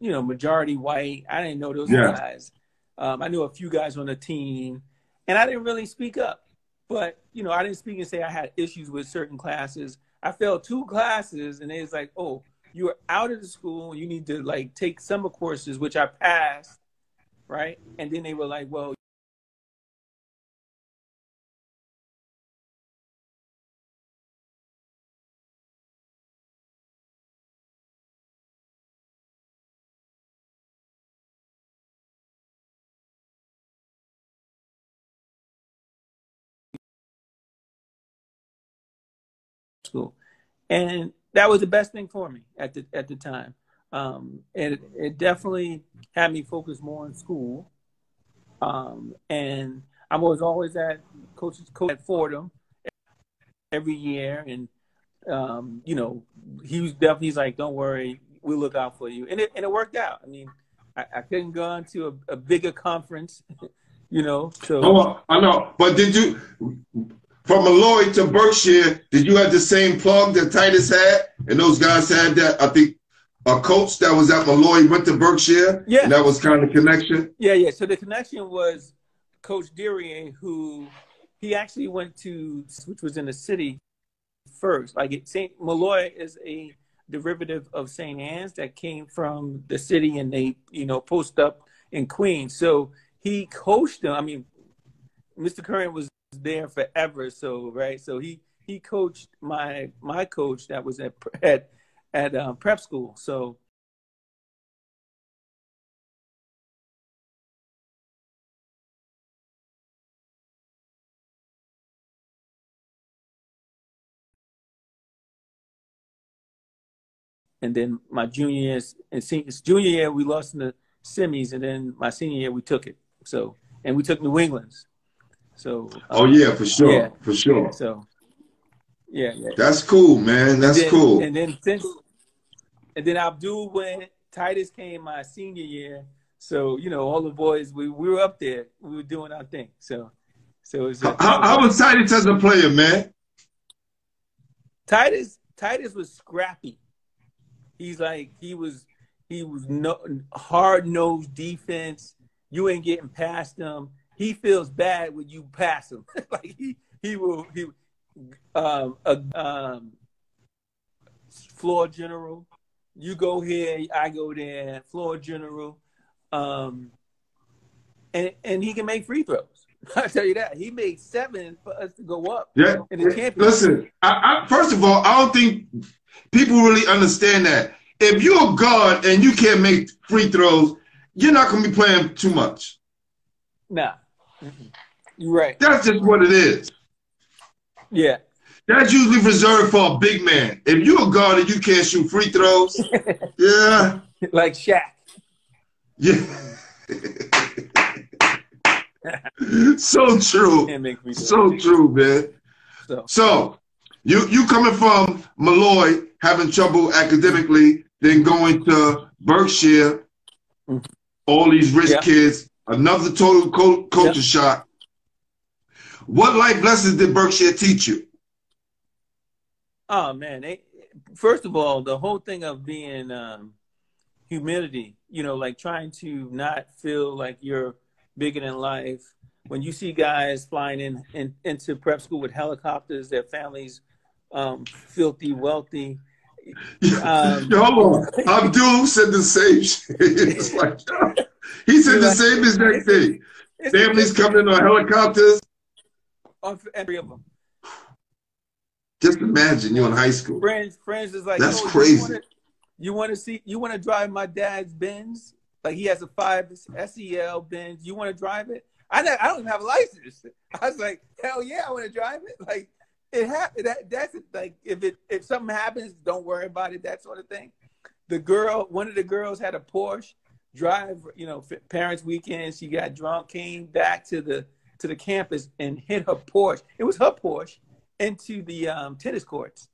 you know majority white. I didn't know those Yeah. guys. Um, I knew a few guys on the team, and I didn't really speak up. But you know, I didn't speak and say I had issues with certain classes. I failed two classes, and it's like, oh, you are out of the school. You need to like take summer courses, which I passed, right? And then they were like, well, school, and that was the best thing for me at the at the time. Um, and it, it definitely had me focus more on school. Um, and I was always at coaches coach at Fordham every year, and um, you know he was definitely he's like, "Don't worry, we'll look out for you," and it and it worked out. I mean, I, I couldn't go on to a, a bigger conference, [LAUGHS] you know. So Oh, I know. But did you, from Molloy to Berkshire, did you have the same plug that Titus had? And those guys had that, I think, a coach that was at Molloy went to Berkshire? Yeah. And that was kind of connection? Yeah, yeah. So the connection was Coach Durier, who he actually went to, which was in the city first. Like Saint Molloy is a derivative of Saint Anne's that came from the city, and they, you know, post up in Queens. So he coached them. I mean, Mr. Curran was there forever. So right, so he he coached my my coach that was at at at um, prep school. So and then my junior year and senior junior year we lost in the semis, and then my senior year we took it. So and we took New England's. So Oh, um, yeah, for sure. yeah. For sure. So yeah, yeah. That's cool, man. That's then, cool. And then since and then Abdul went, Titus came my senior year. So you know all the boys we, we were up there. We were doing our thing. So so it was How, how was Titus as a player, man? Titus Titus was scrappy. He's like he was he was no hard nosed defense. You ain't getting past him. He feels bad when you pass him. [LAUGHS] like he he will he um a um floor general. You go here, I go there. Floor general, um, and and he can make free throws. [LAUGHS] I tell you that he made seven for us to go up Yeah. in the championship. Listen, I, I, first of all, I don't think people really understand that. If you're a guard and you can't make free throws, you're not going to be playing too much. Nah, You're right. That's just what it is. Yeah. That's usually reserved for a big man. If you're a guard and you can't shoot free throws, [LAUGHS] yeah, like Shaq. yeah. [LAUGHS] so true. Can't make me do So true, man. So, So you you coming from Molloy, having trouble academically, then going to Berkshire, Mhm. all these rich Yeah. kids, another total cul- culture shock. What life lessons did Berkshire teach you? oh man, they, first of all, the whole thing of being um, humility, you know, like trying to not feel like you're bigger than life. When you see guys flying in, in into prep school with helicopters, their families um, filthy, wealthy. [LAUGHS] Um, Yo, hold on. [LAUGHS] Abdul said the same shit. [LAUGHS] Like, he said the same exact thing. Families coming in on helicopters. on every of them. Just imagine you're in high school. Friends, friends is like, That's "Yo, crazy. You wanna, you want to see? You want to drive my dad's Benz? Like he has a five SEL Benz. You want to drive it? I don't, I don't even have a license. [LAUGHS] I was like, hell yeah, I want to drive it. [LAUGHS] Like it happened. That that's it. like if it if something happens, don't worry about it. That sort of thing. The girl, one of the girls had a Porsche. Drive, you know, parents' weekend. She got drunk, came back to the to the campus and hit her Porsche. It was her Porsche into the um, tennis courts.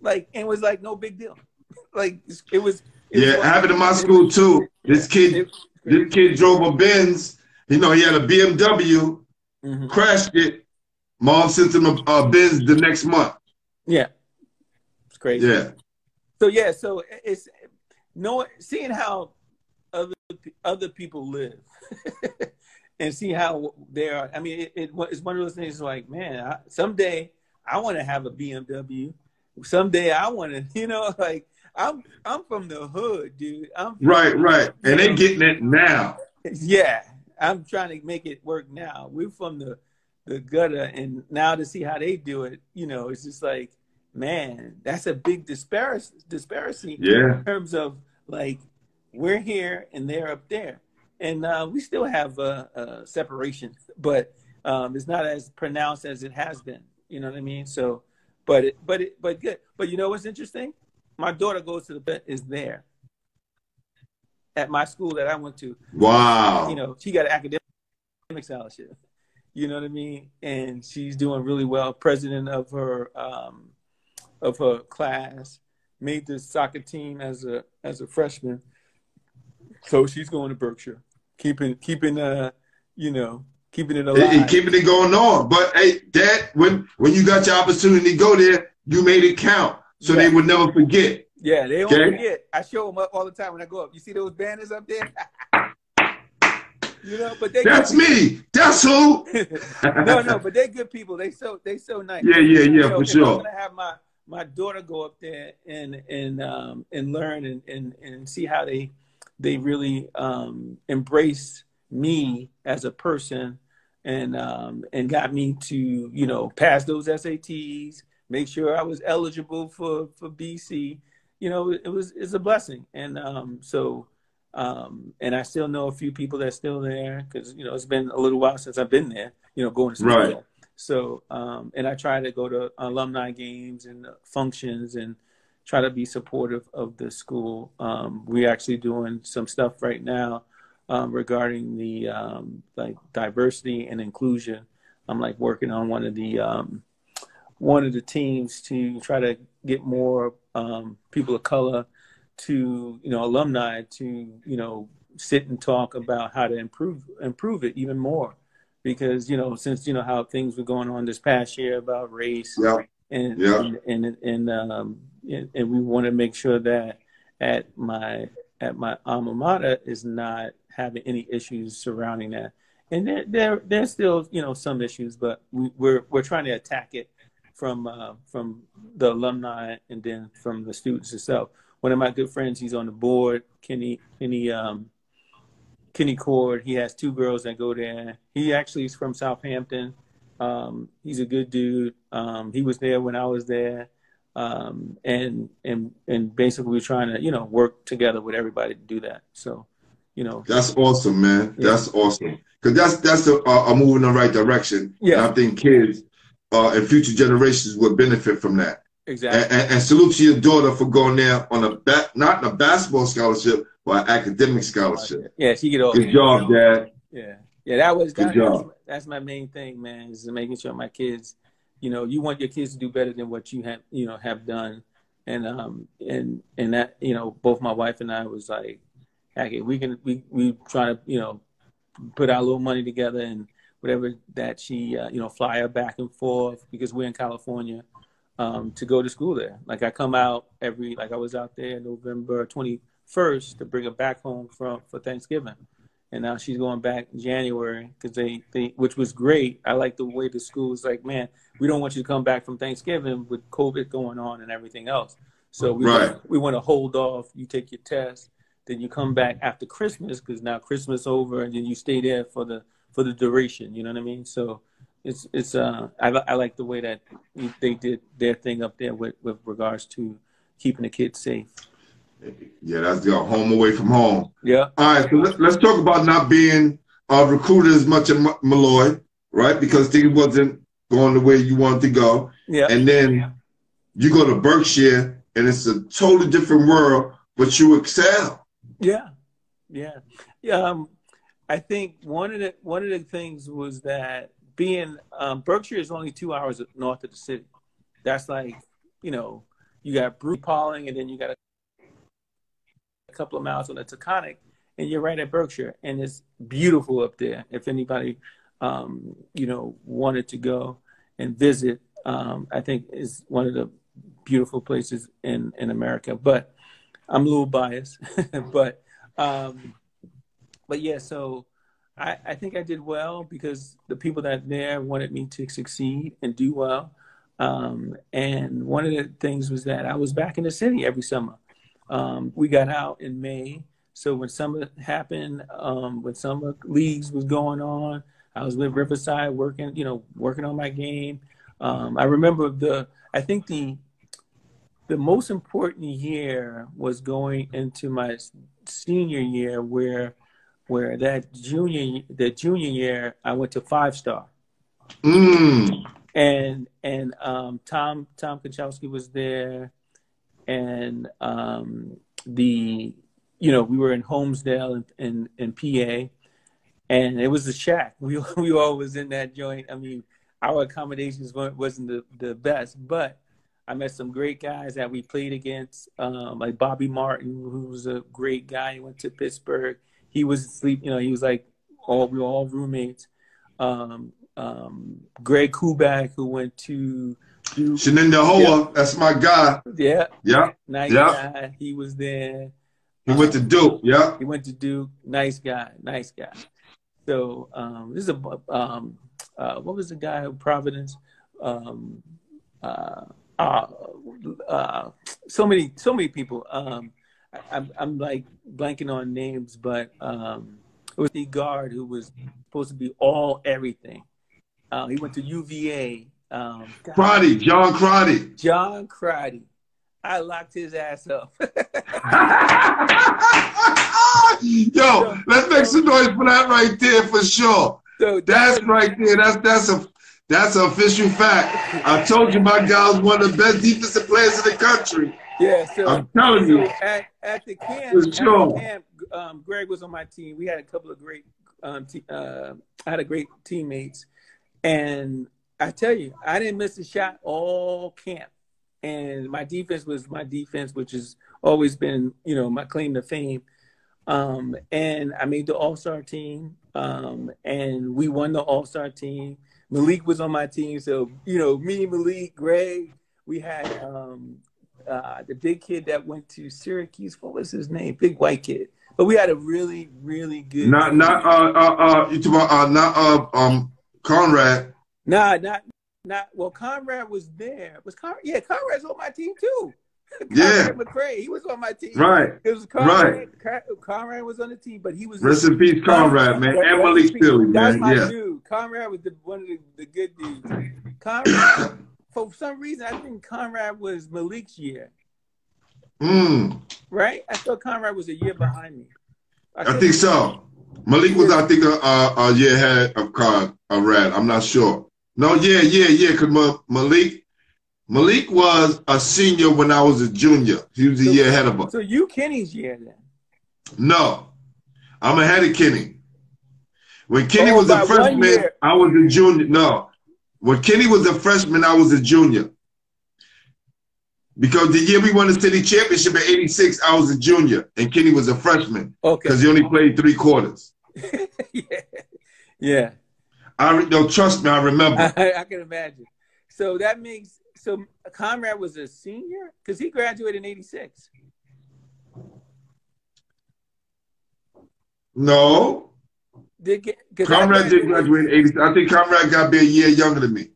Like, and it was like no big deal. [LAUGHS] like it was. it Yeah, was- happened in my school too. This kid, this kid drove a Benz. You know, he had a BMW, Mhm. crashed it. Mom sent him a, a Benz the next month. Yeah, it's crazy. Yeah, So yeah, so it's knowing, seeing how other people live, [LAUGHS] and see how they are. I mean, it, it, it's one of those things. Like, man, I, someday I want to have a BMW. Someday I want to, [LAUGHS] you know, like I'm I'm from the hood, dude. I'm right, right. And they're getting it now. [LAUGHS] yeah, I'm trying to make it work now. We're from the the gutter, and now to see how they do it, you know, it's just like, man, that's a big disparity disparity Yeah, in terms of like we're here and they're up there, and uh, we still have a, a separation, but um, it's not as pronounced as it has been. You know what I mean? So, but it, but it, but good. But you know what's interesting? My daughter goes to the is there at my school that I went to wow. you know, she got an academic scholarship. You know what I mean? And she's doing really well. President of her um, of her class, made the soccer team as a as a freshman. So she's going to Berkshire, keeping keeping uh you know keeping it And- and keeping it going on. But hey, Dad, when when you got your opportunity to go there, you made it count, so they Yeah. would never forget. yeah, they don't Okay. forget. I show them up all the time when I go up. You see those banners up there? [LAUGHS] you know, but they That's me. That's who. [LAUGHS] no, no, but they're good people. They so they so nice. Yeah, yeah, yeah, know, for sure. I'm gonna have my my daughter go up there and and um and learn and and, and see how they they really um embrace me as a person and um and got me to you know pass those SATs, make sure I was eligible for for BC. You know, it was it's a blessing, and um so um, and I still know a few people that's still there because you know it's been a little while since I've been there. You know, going to school. Right. So, um, and I try to go to alumni games and functions and try to be supportive of the school. Um, we're actually doing some stuff right now um, regarding the um, like diversity and inclusion. I'm like working on one of the um, one of the teams to try to get more um, people of color to you know alumni to you know sit and talk about how to improve improve it even more because you know since you know how things were going on this past year about race Yeah. and Yeah. and and, and um and, we want to make sure that at my at my alma mater is not having any issues surrounding that. And there there there's still you know some issues but we, we're we're trying to attack it from uh, from the alumni and then from the students itself. One of my good friends he's on the board kenny kenny um kenny cord. He has two girls that go there. He actually is from southampton. Um he's a good dude. Um he was there when i was there um and and and basically we're trying to you know work together with everybody to do that so you know That's awesome, man. Yeah. That's awesome. Because that's that's a, a move in the right direction. Yeah. And I think kids uh, and future generations would benefit from that. exactly And, and, and salute to your daughter for going there on a ba- not a basketball scholarship, but an academic scholarship. yeah she get all Good job, Dad. yeah Yeah, that was Good that, job. that's, that's my main thing, man. Is making sure my kids, you know, you want your kids to do better than what you have, you know, have done, and um and and that you know both my wife and I was like, okay, we can we we try to you know put our little money together and whatever that she uh, you know fly her back and forth because we're in California um, to go to school there. Like I come out every like I was out there November twenty first to bring her back home from for Thanksgiving, and now she's going back in January because they, they which was great. I like the way the school was like, man, we don't want you to come back from Thanksgiving with COVID going on and everything else. So we Right. want, we want to hold off. You take your test, then you come back after Christmas because now Christmas over, and then you stay there for the for the duration. You know what I mean? So it's it's uh I, I like the way that they did their thing up there with with regards to keeping the kids safe. Yeah, that's the home away from home. Yeah. All right, so let, let's talk about not being uh, recruited as much in M- Molloy, right? Because things wasn't going the way you want to go. Yeah. And then you go to Berkshire, and it's a totally different world, but you excel. Yeah, yeah, yeah. Um, I think one of the one of the things was that being um, Berkshire is only two hours north of the city. That's like you know you got Brew Pauling and then you got a, a couple of miles on the Taconic, and you're right at Berkshire, and it's beautiful up there. If anybody um, you know wanted to go and visit, um, I think is one of the beautiful places in in America. But I'm a little biased, [LAUGHS] but um, but yeah. So I, I think I did well because the people that there wanted me to succeed and do well. Um, and one of the things was that I was back in the city every summer. Um, we got out in May, so when summer happened, um, when summer leagues was going on, I was with Riverside working, you know, working on my game. Um, I remember the, I think the the most important year was going into my senior year where where that junior the junior year I went to five star Mm. and and um, Tom Tom Konchalski was there and um, the you know we were in Honesdale in, in, in PA and it was a shack we [LAUGHS] we all was in that joint I mean our accommodations weren't wasn't the, the best but I met some great guys that we played against, um, like Bobby Martin, who was a great guy. He went to Pittsburgh. He was sleep, you know, he was like all we were all roommates. Um, um, Greg Koubek, who went to Duke. Shaninda Hoa, that's my guy. Yeah, Yeah, nice Yeah. guy. He was there. he went to Duke. Yeah. He went to Duke. Nice guy. Nice guy. So um, this is a um, uh, what was the guy in Providence? Um, uh, uh, uh, so many, so many people. Um, I, I'm, I'm like blanking on names, but um, it was the guard who was supposed to be all everything. Uh, he went to UVA. Um, God, Crotty, John Crotty. John Crotty. I locked his ass up. [LAUGHS] [LAUGHS] Yo, let's make some noise for that right there for sure. That's right there. That's that's a that's an official fact. I told you my guy was one of the best defensive players in the country. Yeah, so I'm telling so you. at, at the camp, For the camp um, Greg was on my team. We had a couple of great, um, te- uh, I had a great teammates, and I tell you, I didn't miss a shot all camp. And my defense was my defense, which has always been, you know, my claim to fame. Um, and I made the All Star team, um, and we won the All Star team. Malik was on my team, so you know, me, Malik, Greg, we had um, uh, the big kid that went to Syracuse. What was his name? Big white kid. But we had a really, really good. Not not uh uh uh you talking about uh not uh um Conrad. Nah, not not. Well, Conrad was there. Was Conrad? Yeah, Conrad's on my team too. [LAUGHS] Yeah. McRae, he was on my team. Right. It was Conrad. Con- Conrad was on the team, but he was. Rest in peace, Conrad, man. And Malik That's man. my Yeah. dude. Conrad was the, one of the, the good dudes. Conrad, [COUGHS] for some reason, I think Conrad was Malik's year, Mm, right? I thought Conrad was a year behind me. I think so. Malik was, I think, a, a, a year ahead of Con, uh, I'm not sure. No, yeah, yeah, yeah. Because Malik, Malik was a senior when I was a junior. He was a year ahead of us. So you Kenny's year then. No, I'm ahead of Kenny. When Kenny Oh, was a freshman. I was a junior. No, when Kenny was a freshman, I was a junior. Because the year we won the city championship in '86, I was a junior, and Kenny was a freshman Okay. because he only played three quarters. [LAUGHS] yeah. Yeah. I re- no, trust me, I remember. I, [LAUGHS] I can imagine. So that makes so Conrad was a senior because he graduated in '86. No, Did Conrad did graduate in '86. I think Conrad got to be a year younger than me.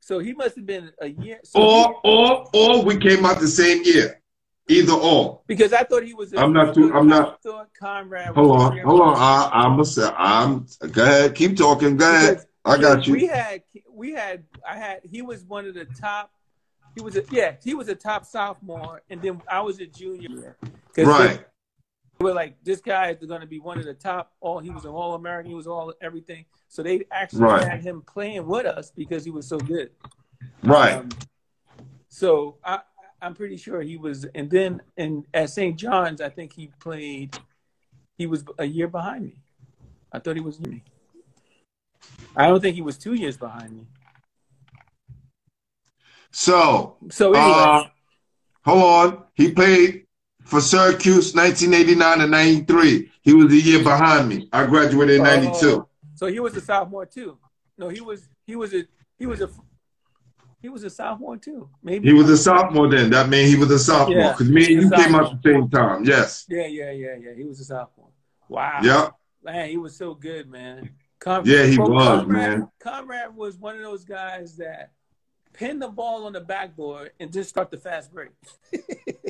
So he must have been a year. So Or, or, or we came out the same year. Either or. because I thought he was. A, I'm not too- I'm not- I thought Conrad. Hold on, hold on. I, I'm a, say- I'm. Go ahead, keep talking. Go ahead. Because I got you. We had, we had, I had. He was one of the top. He was a yeah. He was a top sophomore, and then I was a junior. Right. They were like, this guy is going to be one of the top. All he was an all American. He was all everything. So they actually Right. had him playing with us because he was so good. Right. Um, so I, I'm pretty sure he was, and then and at St. John's, I think he played. He was a year behind me. I thought he was me. I don't think he was two years behind me. So, So anyway, uh, hold on. He played for Syracuse 1989 and 93. He was a year behind me. I graduated in 92. Oh, so he was a sophomore too. No, he was. He was a. He was a. He was a sophomore too. Maybe He was a sophomore then. That means he was a sophomore. Yeah, Because me and you came out the same time. Yes. Yeah, yeah, yeah, yeah. He was a sophomore. Wow. Yep. Man, he was so good, man. Yeah, he was, Conrad, man. Conrad was one of those guys that pin the ball on the backboard and just start the fast break. [LAUGHS]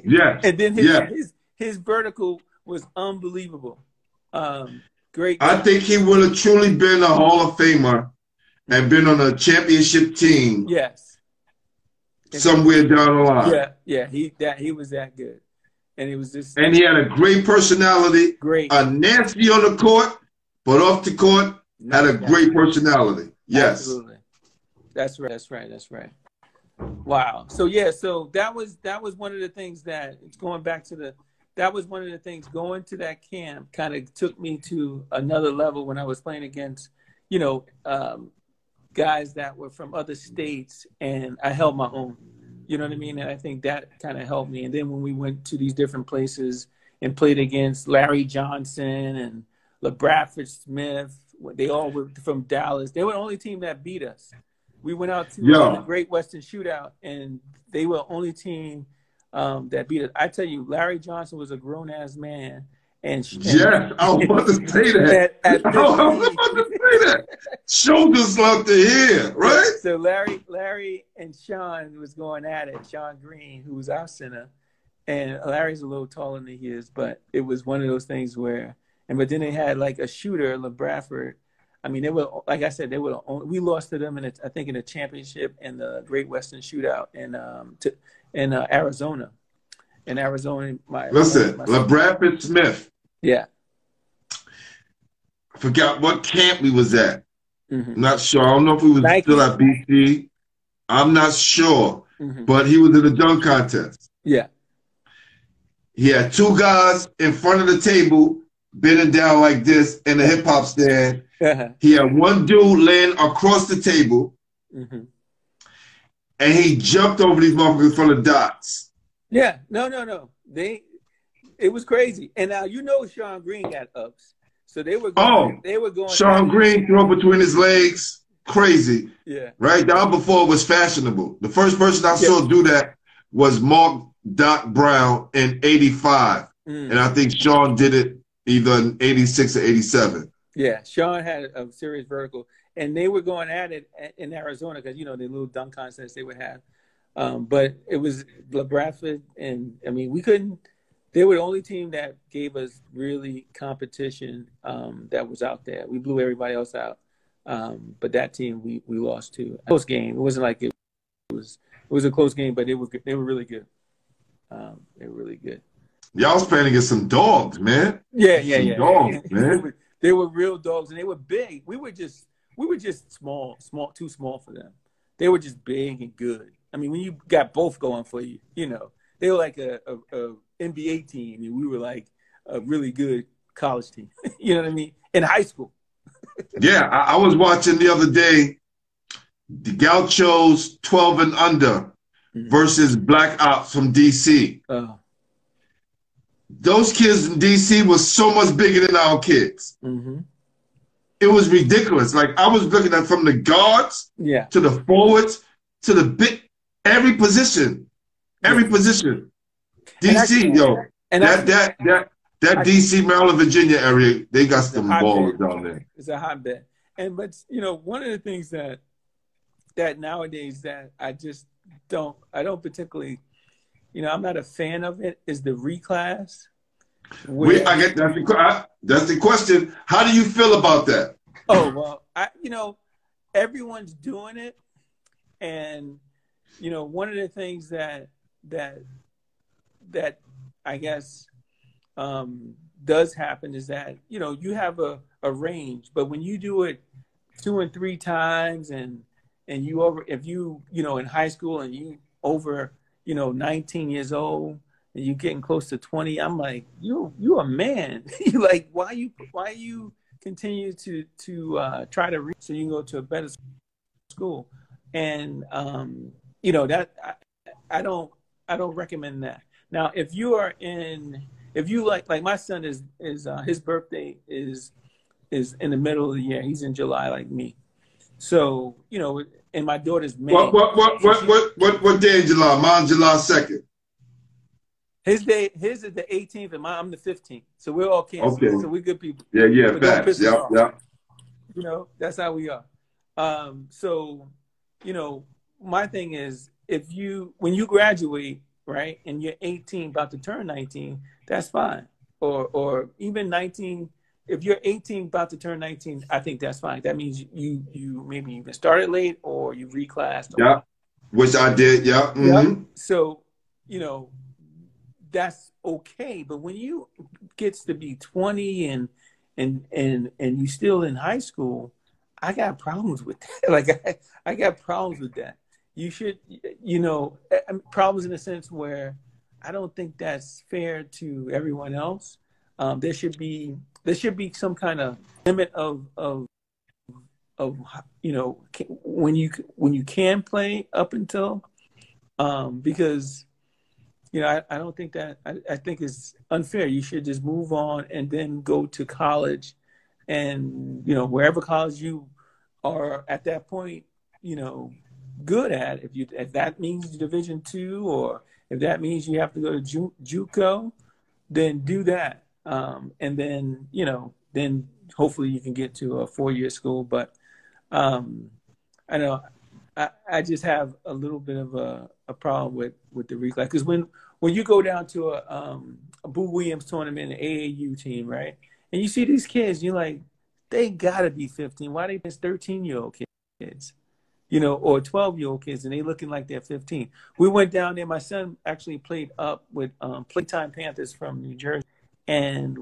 Yes. And then his Yeah. his, his vertical was unbelievable. Um, great. I think he would have truly been a Hall of Famer and been on a championship team yes. somewhere down the line. Yeah, yeah. He that he was that good, and he was just And he had a great personality, great. a nasty on the court, but off the court, had a great personality. Yes. Absolutely. That's right. That's right. That's right. Wow. So yeah, so that was that was one of the things that it's going back to the that was one of the things going to that camp kind of took me to another level when I was playing against, you know, um, guys that were from other states and I held my own. You know what I mean? And I think that kind of helped me. And then when we went to these different places and played against Larry Johnson and LaBradford Smith, they all were from Dallas. They were the only team that beat us. We went out to Yeah. the Great Western Shootout, and they were the only team um, that beat us. I tell you, Larry Johnson was a grown ass man, and and- Yes, I was about to say that. [LAUGHS] At, at I was about to say that. Shoulders love to hear, right? So Larry, Larry and Sean was going at it. Sean Green, who was our center, and Larry's a little taller than he is, but it was one of those things where, and but then they had like a shooter, LaBradford. I mean, they were like I said, they were the only, we lost to them in a, I think in the championship in the Great Western Shootout in um to, in uh, Arizona. In Arizona, my Listen, my, LaBradford Smith. yeah. I forgot what camp we was at. hmm I'm not sure. I don't know if we was Nike? still at BC. I'm not sure. hmm But he was in the dunk contest. Yeah. He had two guys in front of the table, bending down like this in the hip hop stand. [LAUGHS] He had one dude laying across the table, hmm and he jumped over these motherfuckers from the dots. Yeah, no, no, no. They, it was crazy. And now you know Sean Green got ups, so they were going, Oh, they were going. Sean Green threw up between his legs. Crazy. Yeah, Right? Down before it was fashionable. The first person I saw do that was Mark Doc Brown in 85. Mm. And I think Sean did it either in 86 or 87. yeah. Sean had a serious vertical, and they were going at it in Arizona because you know the little dunk contests they would have. Um, but it was LaBradford, and I mean we couldn't. They were the only team that gave us really competition um, that was out there. We blew everybody else out, um, but that team we we lost to. Close game. It wasn't like it was. It was a close game, but they were they were really good. Um, they were really good. Y'all was playing against some dogs, man. Yeah, yeah, Some yeah. dogs, [LAUGHS] they, man. were, they were real dogs, and they were big. We were just we were just small, small, too small for them. They were just big and good. I mean, when you got both going for you, you know, they were like a, a, a NBA team, and we were like a really good college team. [LAUGHS] you know what I mean? In high school. [LAUGHS] yeah, I, I was watching the other day the Gauchos 12 and under Mhm. versus Black Ops from DC. Oh. Those kids in DC was so much bigger than our kids. hmm It was ridiculous. Like I was looking at from the guards Yeah. to the forwards to the big every position, every position. And DC, yo, And that that that that I- DC, Maryland, Virginia area, they got some balls down there. It's a hotbed. And but you know, one of the things that that nowadays that I just don't I don't particularly you know, I'm not a fan of it is the reclass. We, I get that's the, I, that's the question. How do you feel about that? Oh well, I you know, everyone's doing it, and you know, one of the things that that that I guess um, does happen is that you know you have a, a range, but when you do it two and three times, and and you over if you you know in high school and you over you know 19 years old and you getting close to 20 i'm like you you a man. [LAUGHS] You like why you why you continue to to uh, try to reach so you can go to a better school? And um you know that I, I don't i don't recommend that. Now if you are in if you like like my son is is uh, his birthday is is in the middle of the year. He's in july like me so you know and my daughter's May. What what what what what what, what day in July? Mine July second. His day, his is the 18th, and mine, I'm the 15th. So we're all canceled. Okay. So we're good people. Yeah, yeah, facts. Yep, off. yep. You know, that's how we are. Um, so, you know, my thing is, if you when you graduate, right, and you're 18, about to turn 19, that's fine. Or or even 19. If you're 18, about to turn 19, I think that's fine. That means you you maybe even started late or you reclassed. Yeah. Which I did, yeah. mhm. Yeah. So, you know, that's okay. But when you gets to be 20 and and and and you still in high school, I got problems with that. [LAUGHS] Like I, I got problems with that. You should, you know, problems in the sense where I don't think that's fair to everyone else. Um, there should be there should be some kind of limit of of of you know when you when you can play up until um, because you know I, I don't think that I, I think it's unfair. You should just move on and then go to college, and you know wherever college you are at that point, you know, good at. If you if that means Division two or if that means you have to go to Ju- JUCO, then do that, um, and then you know then hopefully you can get to a four year school. But um, I know I, I just have a little bit of a, a problem with with the reclass because when when you go down to a um a Boo Williams tournament, an AAU team, right, and you see these kids, you're like, they gotta be 15. Why they just 13 year old kids, you know, or 12 year old kids, and they looking like they're 15. We went down there. My son actually played up with um, Playtime Panthers from New Jersey, and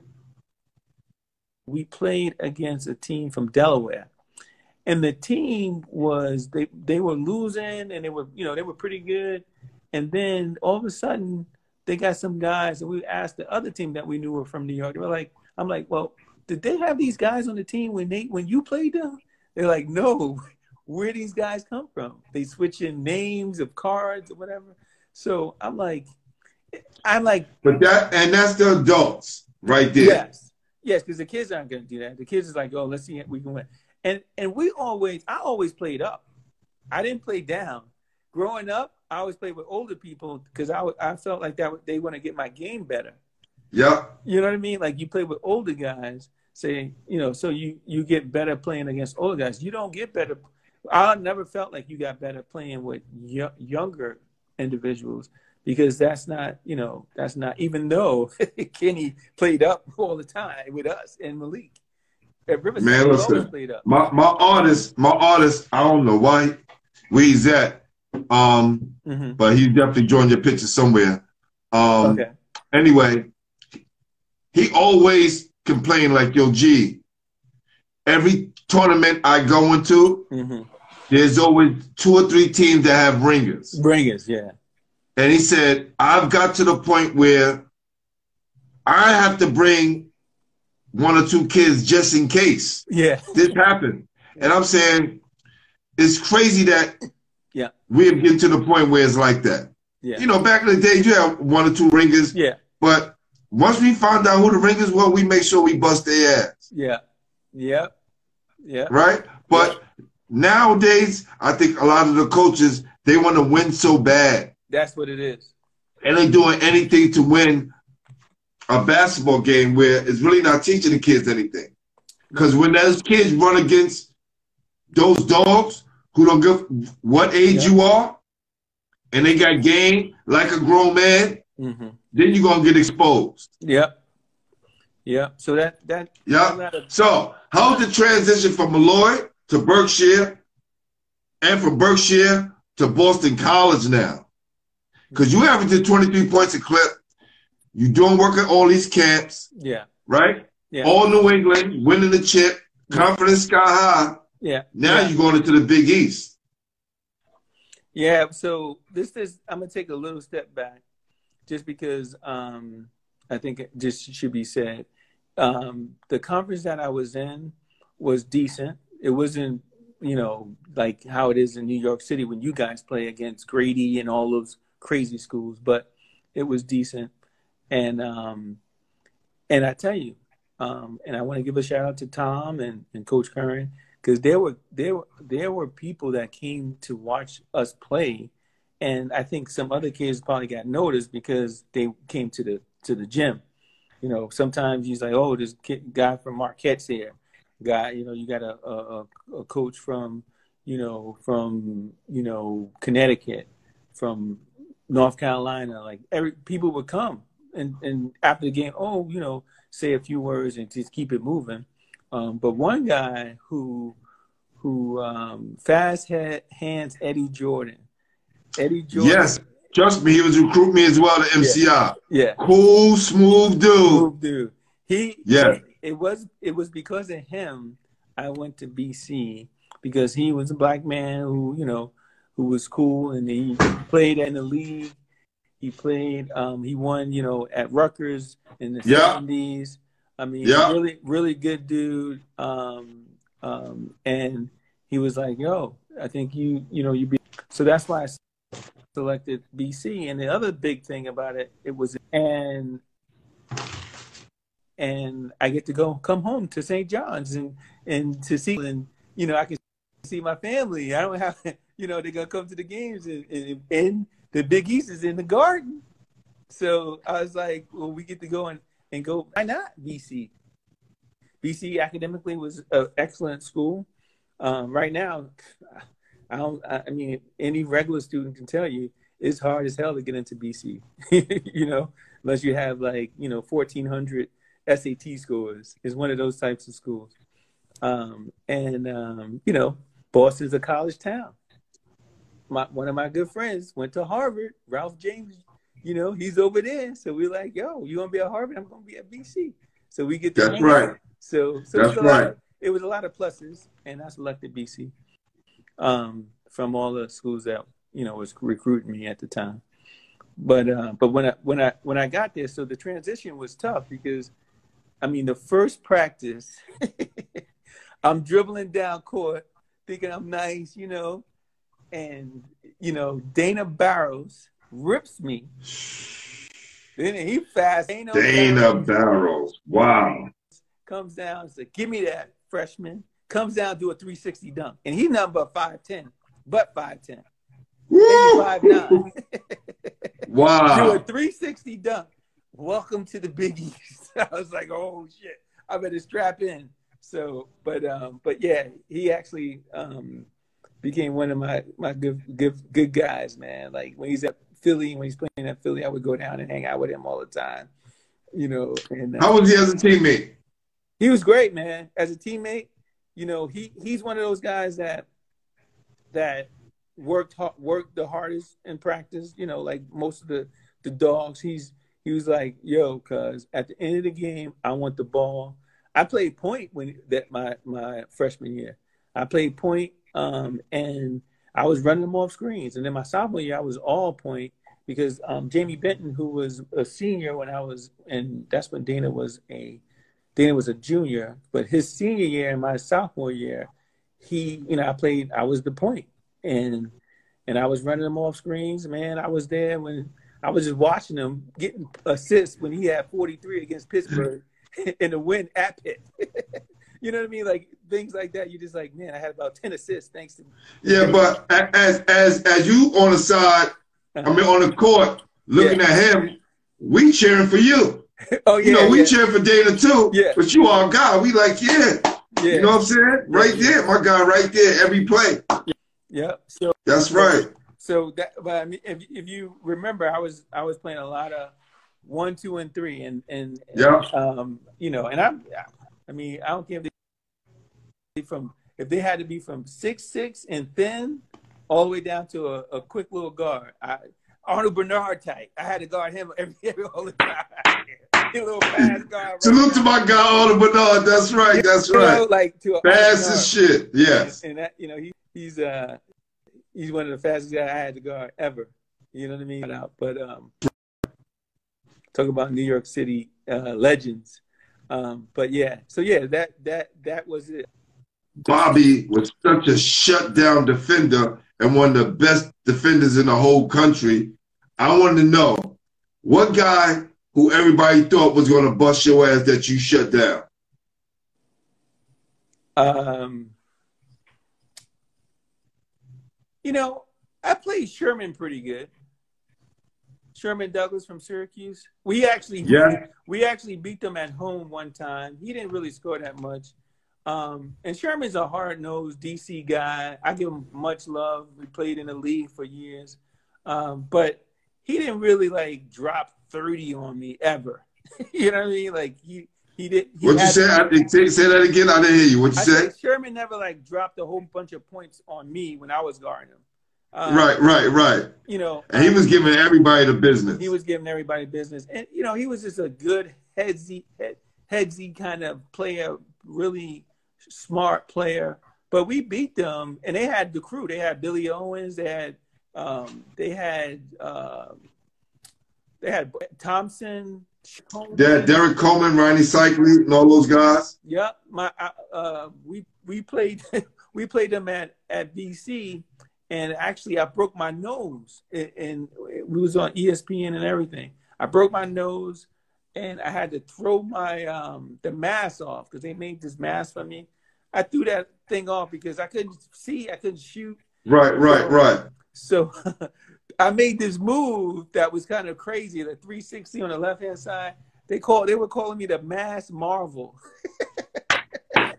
we played against a team from Delaware. And the team was they they were losing and they were you know they were pretty good. And then all of a sudden they got some guys and we asked the other team that we knew were from new york. They were like i'm like well did they have these guys on the team when they when you played them? They're like no [LAUGHS] where these guys come from? They switch in names of cards or whatever. So i'm like i'm like But that and that's the adults right there. Yes, yes, because the kids aren't going to do that. The kids is like, oh, let's see if we can win. And and we always, I always played up. I didn't play down. Growing up, I always played with older people because I I felt like that they want to get my game better. Yep. You know what I mean? Like you play with older guys, say, you know, so you you get better playing against older guys. You don't get better. I never felt like you got better playing with younger individuals because that's not, you know, that's not. Even though [LAUGHS] Kenny played up [LAUGHS] all the time with us and Malik at Riverside, Man, listen. My my artist, my artist, I don't know why where he's at. Um, hmm but he definitely joined your picture somewhere. Um Okay. anyway, he always complained like, yo, G, every tournament I go into, hmm there's always two or three teams that have ringers. Ringers, yeah. And he said, I've got to the point where I have to bring one or two kids just in case Yeah. this happened. And I'm saying it's crazy that Yeah. we have getting to the point where it's like that. Yeah. You know, back in the day, you had one or two ringers, Yeah. but once we found out who the ringers were, we make sure we bust their ass, Yeah. Yeah. Yeah. right? But nowadays, I think a lot of the coaches they want to win so bad, That's what it is. and they doing anything to win a basketball game where it's really not teaching the kids anything. Because when those kids run against those dogs who don't give what age Yeah. you are, and they got game like a grown man, Mm-hmm. then you're gonna get exposed. Yep. Yep. So that that Yeah. So how's the transition from Molloy to Berkshire, and from Berkshire to Boston College now? Because you averaging 23 points a clip. You doing work at all these camps, Yeah. right? Yeah. All New England, winning the chip, confidence sky high. Yeah. Now yeah. you're going into the Big East. Yeah, so this is I'm gonna take a little step back, just because um, I think it just should be said. Um, the conference that I was in was decent. It wasn't, you know, like how it is in New York City when you guys play against Grady and all those crazy schools, but it was decent. And um, and I tell you, um, and I want to give a shout out to Tom and, and Coach Curran because there were there were there were people that came to watch us play, and I think some other kids probably got noticed because they came to the to the gym. You know, sometimes he's like, "Oh, this kid, guy from Marquette's here." Guy, you know, you got a, a a coach from, you know, from you know Connecticut, from North Carolina. Like every people would come, and and after the game, oh, you know, say a few words and just keep it moving. Um, but one guy who who um, fast head, hands Eddie Jordan. Eddie Jordan. Yes, trust me, he was recruiting me as well to MCI. Yeah. Cool, smooth dude. Smooth dude. He Yeah. It was it was because of him I went to BC because he was a black man who you know who was cool and he played in the league. He played. Um, he won. You know at Rutgers in the Yeah. seventies. I mean, Yeah. really, really good dude. Um, um, and he was like, "Yo, I think you, you know, you be." So that's why I selected BC. And the other big thing about it, it was and and I get to go come home to St. John's and and to see and you know I can see my family. I don't have you know they're gonna come to the games and, and, and the Big East is in the Garden. So I was like, well, we get to go and, and go. Why not BC? BC academically was an excellent school. Um, right now, I don't. I mean, any regular student can tell you it's hard as hell to get into BC. [LAUGHS] you know, unless you have like you know fourteen hundred SAT scores. It's one of those types of schools. Um, and um, you know, Boston's a college town. My one of my good friends went to Harvard. Ralph James, you know, he's over there. So we're like, yo, you gonna be at Harvard? I'm gonna be at BC. So we get to That's right. So, so That's lot right. of- it was a lot of pluses, and I selected BC um, from all the schools that you know was recruiting me at the time. But uh, but when I when I when I got there, so the transition was tough because, I mean, the first practice, [LAUGHS] I'm dribbling down court, thinking I'm nice, you know, and you know Dana Barros rips me. Then he fast. Dana, Dana Barros Barros. Wow. comes down and says, "Give me that freshman." Comes down, do a 360 dunk, and he's not but 5'10", but 5'10", maybe Woo! 5'9". do a 360 dunk. Welcome to the Big East. [LAUGHS] I was like, oh shit, I better strap in. So, but um, but yeah, he actually um became one of my my good good good guys, man. Like when he's at Philly, when he's playing at Philly, I would go down and hang out with him all the time. You know, and uh, How was he as a teammate? he was great, man. As a teammate, you know, he he's one of those guys that that worked hard, worked the hardest in practice. You know, like most of the the dogs. He's he was like, yo, cuz at the end of the game, I want the ball. I played point when that my my freshman year. I played point, um, and I was running them off screens. And then my sophomore year, I was all point because um, Jamie Benton, who was a senior when I was, and that's when Dana was a Dana was a junior, but his senior year and my sophomore year, he, you know, I played, I was the point, and and I was running them off screens. Man, I was there when I was just watching him getting assists when he had 43 against Pittsburgh [LAUGHS] in the win at Pitt. [LAUGHS] you know what I mean? Like things like that. You just like, man, I had about 10 assists thanks to. Yeah, but as as as you on the side, I mean on the court, looking Yeah. at him, we cheering for you. [LAUGHS] oh yeah, You know, we yeah, cheering for Dana too. Yeah. But you our guy. We like, yeah. yeah, You know what I'm saying? Right there, my guy, right there, every play. yeah. So That's right. so that, but I mean, if if you remember, I was I was playing a lot of one, two, and three, and and Yeah. um, you know, and I'm, I mean, I don't care if they from if they had to be from six six and thin, all the way down to a, a quick little guard. I, Arnold Bernard type. I had to guard him every, [LAUGHS] every all the time. [LAUGHS] little fast guard. right Salute to my guy, Alden Bernard. That's right. That's You know, right. like to Fast as shit. Yes. And that, you know, he, he's uh he's one of the fastest guys I had to guard ever. You know what I mean? But um talk about New York City uh legends. Um but yeah, so yeah, that that that was it. Bobby was such a shutdown defender and one of the best defenders in the whole country. I wanted to know what guy who everybody thought was going to bust your ass that you shut down. Um you know, I played Sherman pretty good. Sherman Douglas from Syracuse. We actually Yeah. we actually beat them at home one time. He didn't really score that much. Um, and Sherman's a hard nosed DC guy. I give him much love. We played in the league for years. Um, but he didn't really like drop 30 on me ever. [LAUGHS] you know what I mean? Like he he did he What you say? I, say, say that again. I didn't hear you. What you I say? Sherman never like dropped a whole bunch of points on me when I was guarding him. Um, Right, right, right. You know, And he was giving everybody the business. he was giving everybody business, and you know, he was just a good headsy, head, headsy kind of player, really smart player. But we beat them, and they had the crew. They had Billy Owens. They had, um, they had, uh, they had Thompson. Der- Derrick Coleman, Rony Seikaly, and all those guys. Yep, my uh, uh, we we played [LAUGHS] we played them at at BC, and actually I broke my nose, and, we was on ESPN and everything. I broke my nose, and I had to throw my um the mask off because they made this mask for me. I threw that thing off because I couldn't see, I couldn't shoot, Right, right, right. so [LAUGHS] I made this move that was kind of crazy, the 360 on the left hand side. They called they were calling me the mass marvel. [LAUGHS] it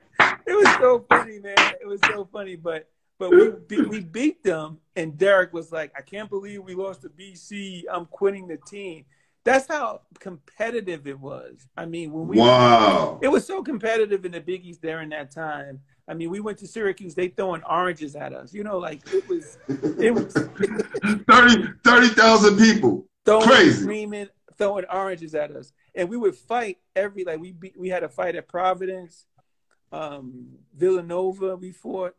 was so funny, man. It was so funny, but but we we beat them, and Derrick was like, "I can't believe we lost to BC. I'm quitting the team." That's how competitive it was. I mean, when we Wow. it was so competitive in the Big East during that time. I mean, we went to Syracuse. They throwing oranges at us. You know, like it was, it was [LAUGHS] 30 30,000 people. throwing, Crazy. screaming, throwing oranges at us, and we would fight every like we beat, we had a fight at Providence, um, Villanova. We fought.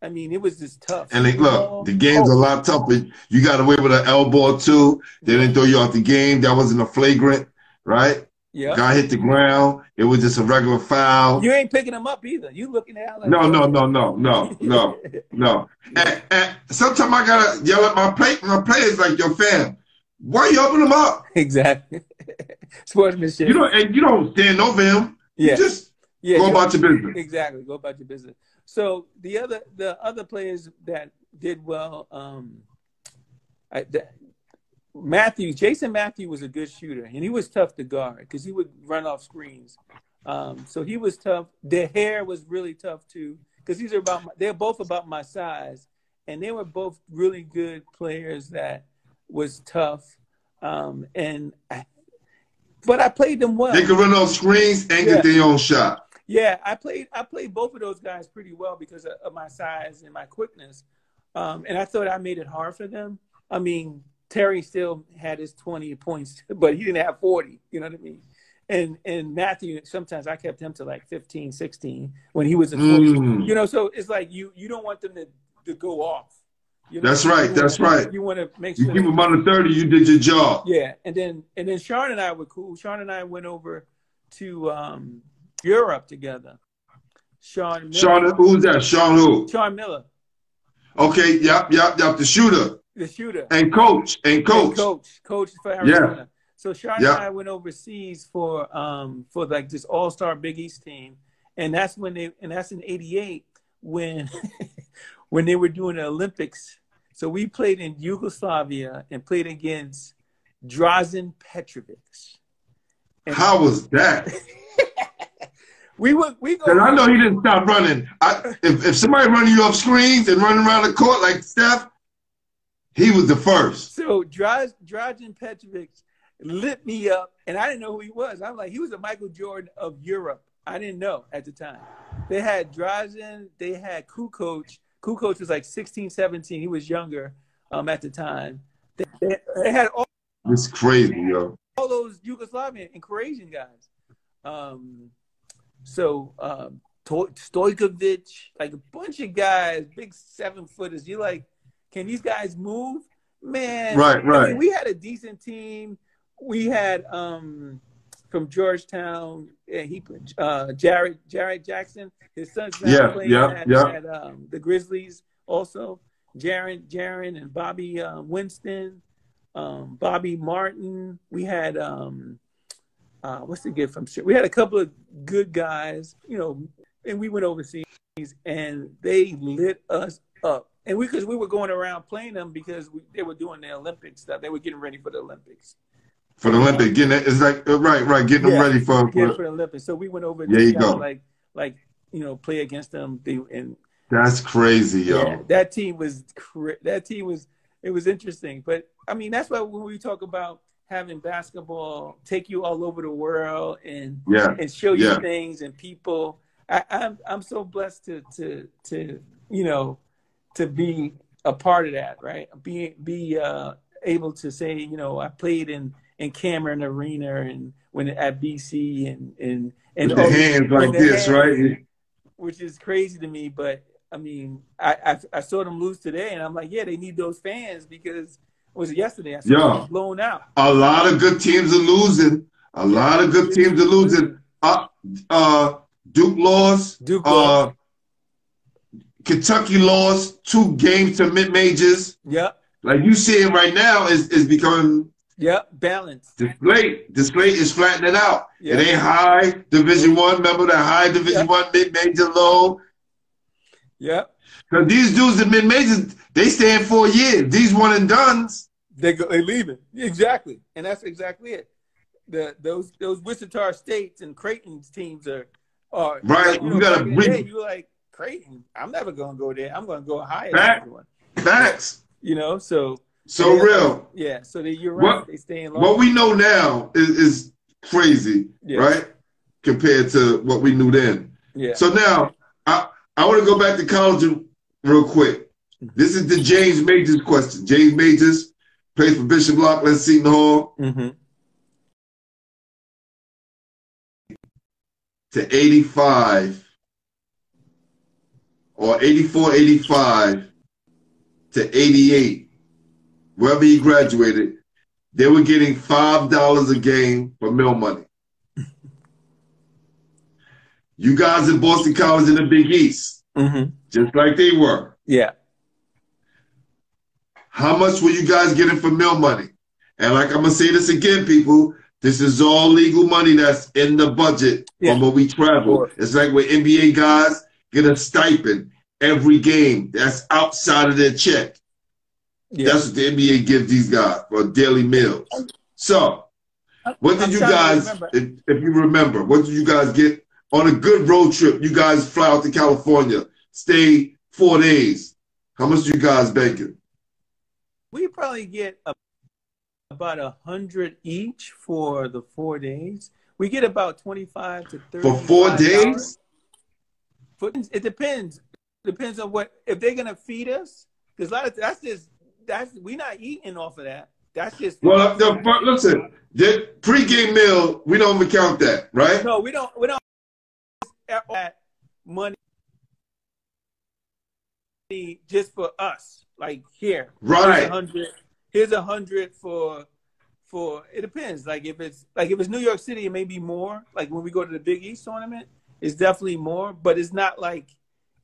I mean, it was just tough. And they, look, the game's Oh, a lot tougher. You got away with an elbow too. They didn't throw you off the game. That wasn't a flagrant, right? Yeah, Guy hit the ground. It was just a regular foul. you ain't picking them up either. You looking at like No, no, no, no, no, no, [LAUGHS] no. And, and sometimes I gotta yell at my play, my players like, "Yo, fam, why you open them up? exactly. [LAUGHS] Sportsmanship. You don't, and you don't stand over him. yeah, You just yeah. go about your business." Exactly. Go about your business. So the other the other players that did well, um, I, the, Matthew Jason Matthew was a good shooter, and he was tough to guard because he would run off screens. Um, so he was tough. Dehere was really tough too because these are about my, they're both about my size, and they were both really good players that was tough. Um, and I, but I played them well. They could run off screens and Yeah. get their own shot. Yeah, I played I played both of those guys pretty well because of, of my size and my quickness, um, and I thought I made it hard for them. I mean, Terry still had his twenty points, [LAUGHS] but he didn't have forty. You know what I mean? And and Matthew, sometimes I kept him to like 15, 16 when he was a Mm. you know. So it's like you you don't want them to, to go off. You know? That's right, You wanna- that's right. You want to make You sure. keep that- them under thirty, you did your job. yeah, and then and then Sean and I were cool. Sean and I went over to um, Europe together. Sean Miller. Sean, who's that? Sean who? Sean Miller, Okay, yep, yep, yep. The shooter the shooter. and coach and And coach. coach, coach for Arizona. Yeah. So Sean Yeah. and I went overseas for um for like this All Star Big East team, and that's when they and that's in '88 when [LAUGHS] when they were doing the Olympics. So we played in Yugoslavia and played against Drazen Petrovic. And How was that? [LAUGHS] we would we go. Because I know he didn't stop running. I, if, if somebody running you off screens and running around the court like Steph, he was the first. So Draz, Drazen Petrovic lit me up, and I didn't know who he was. I'm like, he was a Michael Jordan of Europe. I didn't know at the time. They had Drazen, they had Kukoc. Kukoc was like 16, 17. He was younger um, at the time. They, they, they had all, It's crazy, yo. all those Yugoslavian and Croatian guys. Um, so um, To- Stojkovic, like a bunch of guys, big seven footers. You're like, can these guys move? Man, Right, I mean, right. we had a decent team. We had um, from Georgetown, uh, he uh, Jaren Jaren Jackson. His son's Yeah, playing yeah, at, yeah. at um, the Grizzlies. Also, Jaren Jaren and Bobby uh, Winston, um, Bobby Martin. We had um, uh, what's the gift from? We had a couple of good guys, you know, and we went overseas and they lit us up. And we because we were going around playing them because we, they were doing the Olympic stuff. They were getting ready for the Olympics. For the Olympic, getting it, it's like uh, right, right, getting Yeah. them ready for. For for the Olympics. So we went over There you go. like like you know play against them. They, and that's crazy, yo. yeah, that team was that team was it was interesting. But I mean that's why when we talk about having basketball take you all over the world and Yeah, and show you Yeah. things and people. I, I'm I'm so blessed to to to you know to be a part of that, right? Be be uh, able to say, you know, I played in in Cameron Arena and when at BC and and and with the hands like this, hands, right? Which is crazy to me, but I mean, I, I I saw them lose today, and I'm like, yeah, they need those fans because was it yesterday? I saw Yeah. blown out. A lot of good teams are losing. A lot of good teams are losing. Uh, uh, Duke lost. Duke Uh, Kentucky lost two games to mid majors. Yep, Like you see it right now, is is becoming yep, balance. the slate. The slate is flattening out. Yeah. It ain't high Division One. Remember the high Division Yeah. One, mid major, low. Yep. Because these dudes in mid majors, they stay in four years. These one and duns. They go, they leaving exactly, and that's exactly it. The those those Wichita States and Creighton's teams are are Right, You, you gotta bring- you like Creighton. I'm never gonna go there. I'm gonna go higher Back. Facts. You know, so So Yeah. real. yeah. So they, you're right. What- they stay in long. What we know now is, is crazy, Yeah. right? Compared to what we knew then. yeah. So now I I want to go back to college real quick. Mm-hmm. This is the James Majors question. James Majors plays for Bishop Loughlin Seton Hall mm-hmm. to 85 or 84, 85 to 88, wherever he graduated, they were getting $5 a game for mill money. You guys in Boston College in the Big East, Mm-hmm. just like they were. Yeah. How much were you guys getting for mill money? And like I'm gonna say this again, people, this is all legal money that's in the budget Yeah. from when we travel. It's like when NBA guys get a stipend every game. That's outside of their check. Yeah. That's what the NBA gives these guys for daily meals. So, what did you guys, if, if you remember, what did you guys get on a good road trip? You guys fly out to California, stay four days. How much you guys banking? We probably get a, about a hundred each for the four days. We get about twenty-five to thirty For four days? For, it depends. Depends on what if they're gonna feed us. Because a lot of that's just that's we're not eating off of that. That's just Well, the, listen, the pregame meal, we don't even count that, right? no. We don't. We don't that money just for us. Like here, here's a Right. hundred. Here's a hundred for for it depends. Like if it's like if it's New York City, it may be more. Like when we go to the Big East tournament, it's definitely more, but it's not like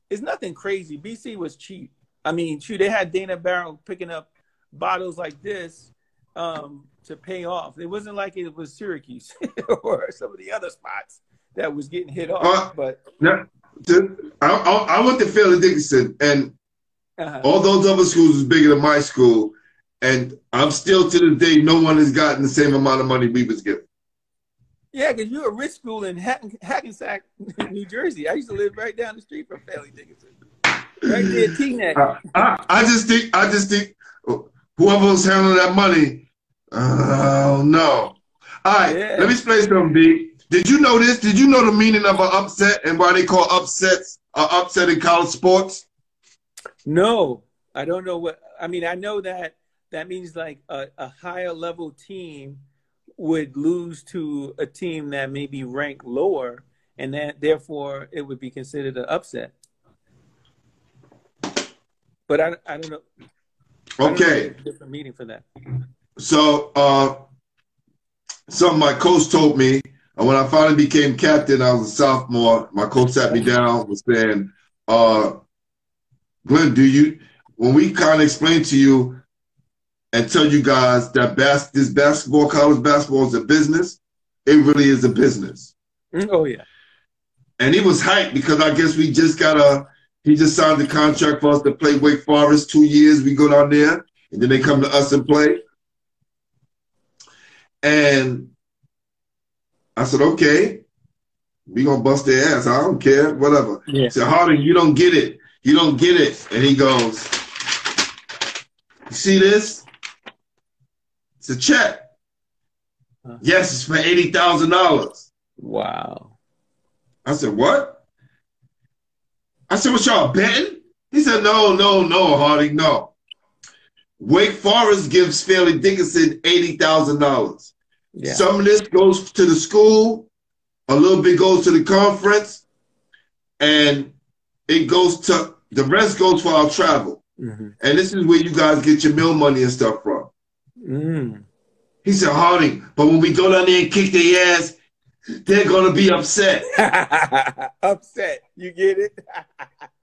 it's nothing crazy. BC was cheap. I mean, shoot, they had Dana Barros picking up bottles like this um, to pay off. It wasn't like it was Syracuse [LAUGHS] or some of the other spots that was getting hit off. Uh, but Now, to, I, I, I went to Fairleigh Dickinson, and uh, all those other schools was bigger than my school, and I'm still to this day, no one has gotten the same amount of money we was given. yeah, because you're a rich school in Hackensack, [LAUGHS] New Jersey. I used to live right down the street from Fairleigh Dickinson, right there, Teaneck. I, I, I just think, I just think, whoever was handling that money, oh no. All right, Yeah. let me explain something, B. Did you know this? Did you know the meaning of an upset and why they call upsets an upset in college sports? No, I don't know what. I mean, I know that that means like a, a higher level team would lose to a team that may be ranked lower, and that therefore it would be considered an upset. But I, I don't know. I don't know Okay. a different meaning for that. So, uh, something my coach told me, and when I finally became captain, I was a sophomore. My coach sat me down, was saying, uh, Glenn, do you, when we kind of explain to you and tell you guys that bas- this basketball, college basketball is a business, it really is a business. Mm, Oh yeah, And he was hyped because I guess we just got a, he just signed the contract for us to play Wake Forest two years. We go down there and then they come to us and play. And I said, okay, we gonna bust their ass. I don't care, whatever. yeah. I said, Harding, you don't get it. You don't get it. And he goes, you see this? It's a check. Huh. Yes, it's for eighty thousand dollars. Wow. I said, what? I said, what y'all betting? He said, no, no, no, Harding, no. Wake Forest gives Fairleigh Dickinson $80,000. Yeah. Some of this goes to the school, a little bit goes to the conference, and it goes to, the rest goes for our travel. hmm And this is where you guys get your meal money and stuff from. Mm. He said, Harding, but when we go down there and kick their ass, they're going to be upset. [LAUGHS] Upset. You get it? [LAUGHS]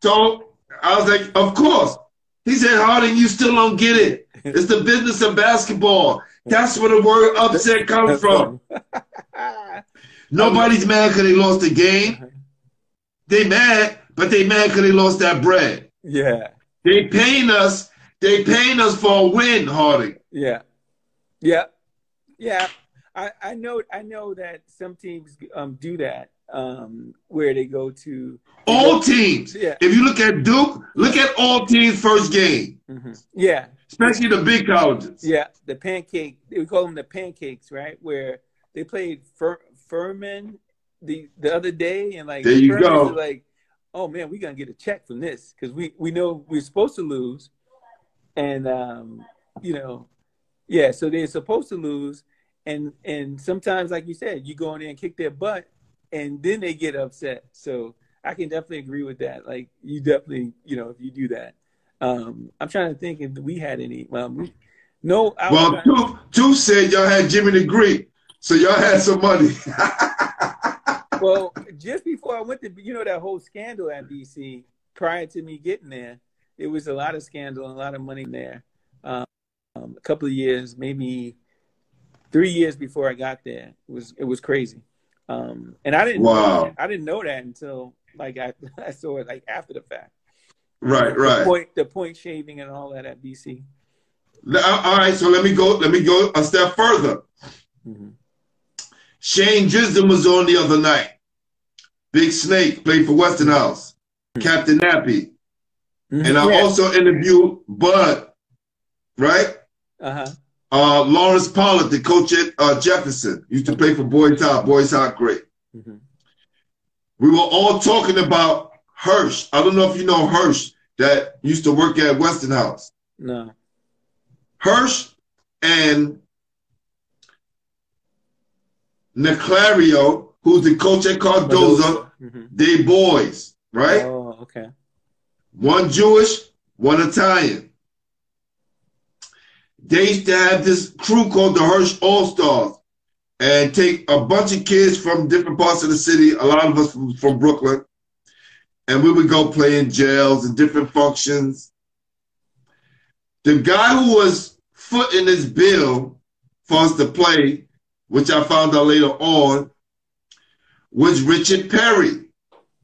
So I was like, of course. He said, Harding, you still don't get it. It's the business of basketball. That's where the word upset comes from. Nobody's mad because they lost the game. They mad, but they mad because they lost that bread. yeah. They paying us. They paying us for a win, Harding. Yeah, yeah, yeah. I, I know I know that some teams um, do that um, where they go to All teams. Yeah. If you look at Duke, look at all teams' first game, Mhm. yeah especially the big colleges. yeah the pancake we call them the pancakes right where they played Fur, Furman the the other day and like There you go. like oh man we're gonna get a check from this because we we know we're supposed to lose and um, you know yeah so they're supposed to lose and and sometimes like you said you go in there and kick their butt and then they get upset. So i can definitely agree with that. Like you definitely you know if you do that. Um i'm trying to think if we had any um, we, no I Well, two, said y'all had Jimmy the Greek, so y'all had some money. [LAUGHS] well just before i went to you know that whole scandal at bc prior to me getting there it was a lot of scandal and a lot of money there. Um, a couple of years maybe three years before i got there it was it was crazy um, and i didn't know Wow. that. i didn't know that until like I, [LAUGHS] I saw it like after the fact right, the right. point the point shaving and all that at bc All right, so let me go. Let me go a step further. hmm Shane Gisdom was on the other night. Big Snake played for Westinghouse. Captain Nappy, and I also interviewed Bud, right? uh-huh Uh, Lawrence Pollard, the coach at uh, Jefferson, used to play for Boys High. Boys High, great. hmm We were all talking about Hirsch. I don't know if you know Hirsch that used to work at Western Westinghouse. no Hirsch and Neclario, who's the coach at Cardozo, hmm they boys, right? oh okay One Jewish, one Italian. They used to have this crew called the Hirsch All Stars and take a bunch of kids from different parts of the city, a lot of us from, from Brooklyn, and we would go play in jails and different functions. The guy who was footing this bill for us to play, which I found out later on, was Richard Perry,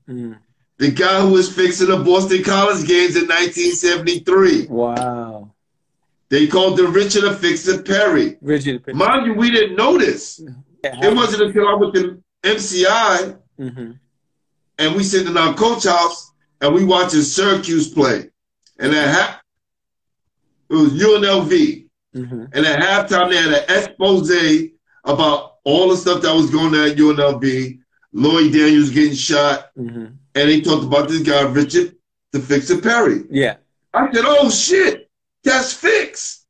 Mm. the guy who was fixing the Boston College games in 1973. Wow. They called him Richard the Fixer Perry. Rigid. Mind you, we didn't know this. It wasn't until I went to MCI hmm and we sitting in our coach house and we watching Syracuse play. And at half, it was UNLV. hmm And at halftime, they had an expose about all the stuff that was going on at UNLV. Lloyd Daniels getting shot. hmm And they talked about this guy, Richard the Fixer Perry. Yeah. I said, oh shit, that's Fix.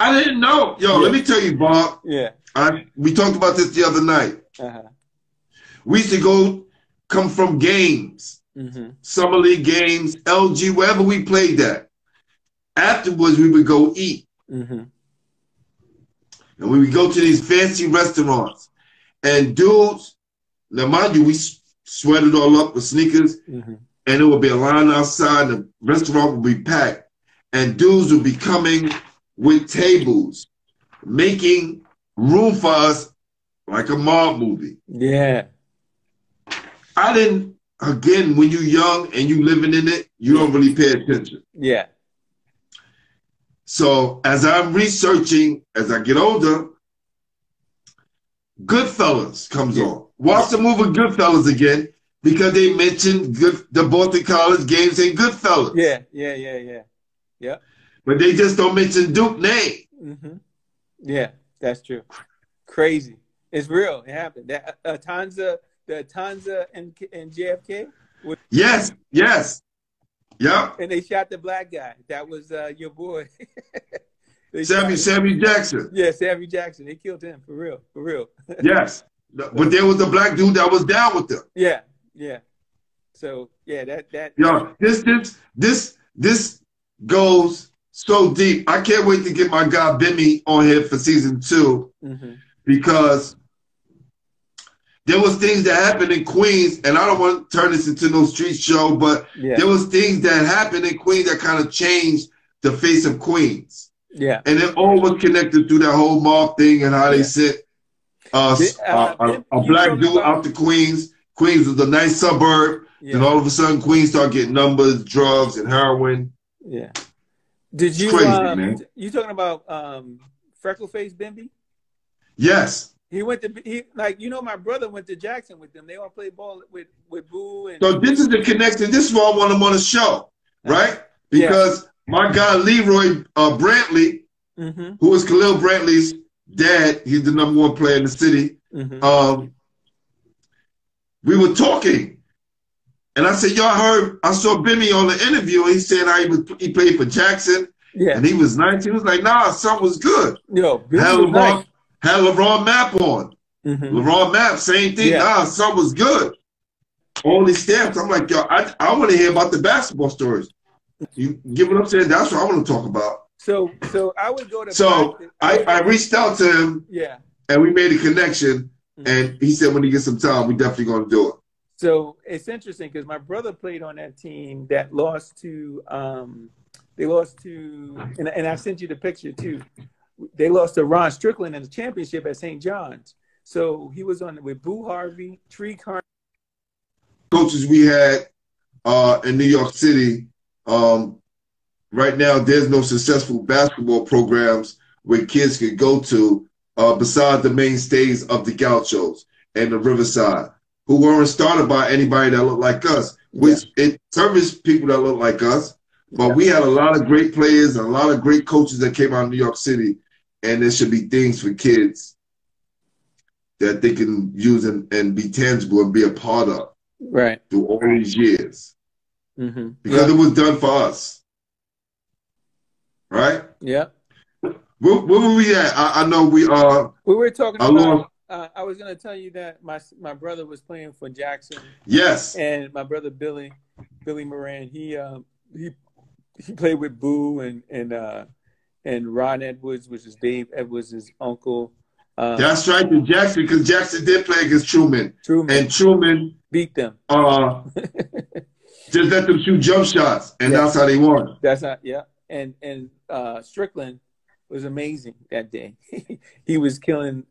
I didn't know. Yo, let me tell you, Bob. yeah. I, we talked about this the other night. Uh-huh. We used to go come from games, hmm summer league games, LG, wherever we played that. Afterwards, we would go eat. hmm And we would go to these fancy restaurants. And dudes, now mind you, we sweated all up with sneakers, hmm and there would be a line outside, the restaurant would be packed. And dudes would be coming with tables, making room for us like a mob movie. Yeah. I didn't, again, when you're young and you living in it, you don't really pay attention. Yeah. So as I'm researching, as I get older, Goodfellas comes Yeah. on. Watch the movie Goodfellas again because they mentioned good, the Boston College games in Goodfellas. Yeah. Yeah. Yeah. Yeah. yeah. But they just don't mention Duke name. hmm Yeah. That's true. Crazy. It's real. It happened. That uh, Tanza, the Tanza and and JFK, Yes, yes. Yep. and they shot the black guy. That was uh, your boy. [LAUGHS] Sammy, Sammy Jackson. Yeah, Sammy Jackson. They killed him for real. For real. [LAUGHS] Yes. But there was a black dude that was down with them. yeah. Yeah. So yeah, that that. Yo, this this this this goes so deep. I can't wait to get my guy Bimmy on here for season two hmm because there was things that happened in Queens, and I don't want to turn this into no street show, but Yeah. there was things that happened in Queens that kind of changed the face of Queens, Yeah. and it all was connected through that whole mob thing and how they Yeah. sent uh, Did- uh, a, a, a black dude about- out to Queens. Queens was a nice suburb. Yeah. And all of a sudden, Queens start getting numbers, drugs, and heroin. Yeah. Did you crazy, um, man. you talking about um freckle face Bimby? Yes. He went to he like you know my brother went to Jackson with them. They all played ball with with Boo and So this is the connection. This is why I want him on the show, right? Yeah. Because my guy Leroy uh, Brantley, hmm who is Khalil Brantley's dad, he's the number one player in the city. hmm Um, we were talking, and I said, "Y'all heard? I saw Bimmy on the interview, and he said how he was he played for Jackson, Yeah. and he was nice. He was like, "Nah, son was good." Yo, Had LeBron, nice. had LeBron Map on. Mhm. LeBron Map, same thing. Yeah. Nah, son was good. All these stamps. I'm like, yo, I, I want to hear about the basketball stories. You get what I'm saying? That's what I want to talk about. So so I would go to So practice- I, I reached out to him yeah. and we made a connection. And he said when he gets some time, we definitely gonna do it. So it's interesting because my brother played on that team that lost to um they lost to and, and I sent you the picture too. They lost to Ron Strickland in the championship at St. John's. So he was on with Boo Harvey, Tree Carn. Coaches we had uh, in New York City. Um, right now, there's no successful basketball programs where kids could go to uh, besides the mainstays of the Gauchos and the Riverside, who weren't started by anybody that looked like us, which it serviced people that look like us. But we had a lot of great players and a lot of great coaches that came out of New York City, and there should be things for kids that they can use and, and be tangible and be a part of Right. through all these years Mm-hmm. because it was done for us. Right? yeah. Where, where were we at? I, I know we are. We were talking I about. Uh, I was going to tell you that my my brother was playing for Jackson, Yes. and my brother Billy, Billy Moran, he um, he he played with Boo and and uh, and Ron Edwards, which is Dave Edwards' uncle. Um, That's right, to Jackson, because Jackson did play against Truman. Truman And Truman beat them. uh, [LAUGHS] just let them shoot jump shots, and Yeah. that's how they won. That's not yeah. And and uh, Strickland was amazing that day. [LAUGHS] he was killing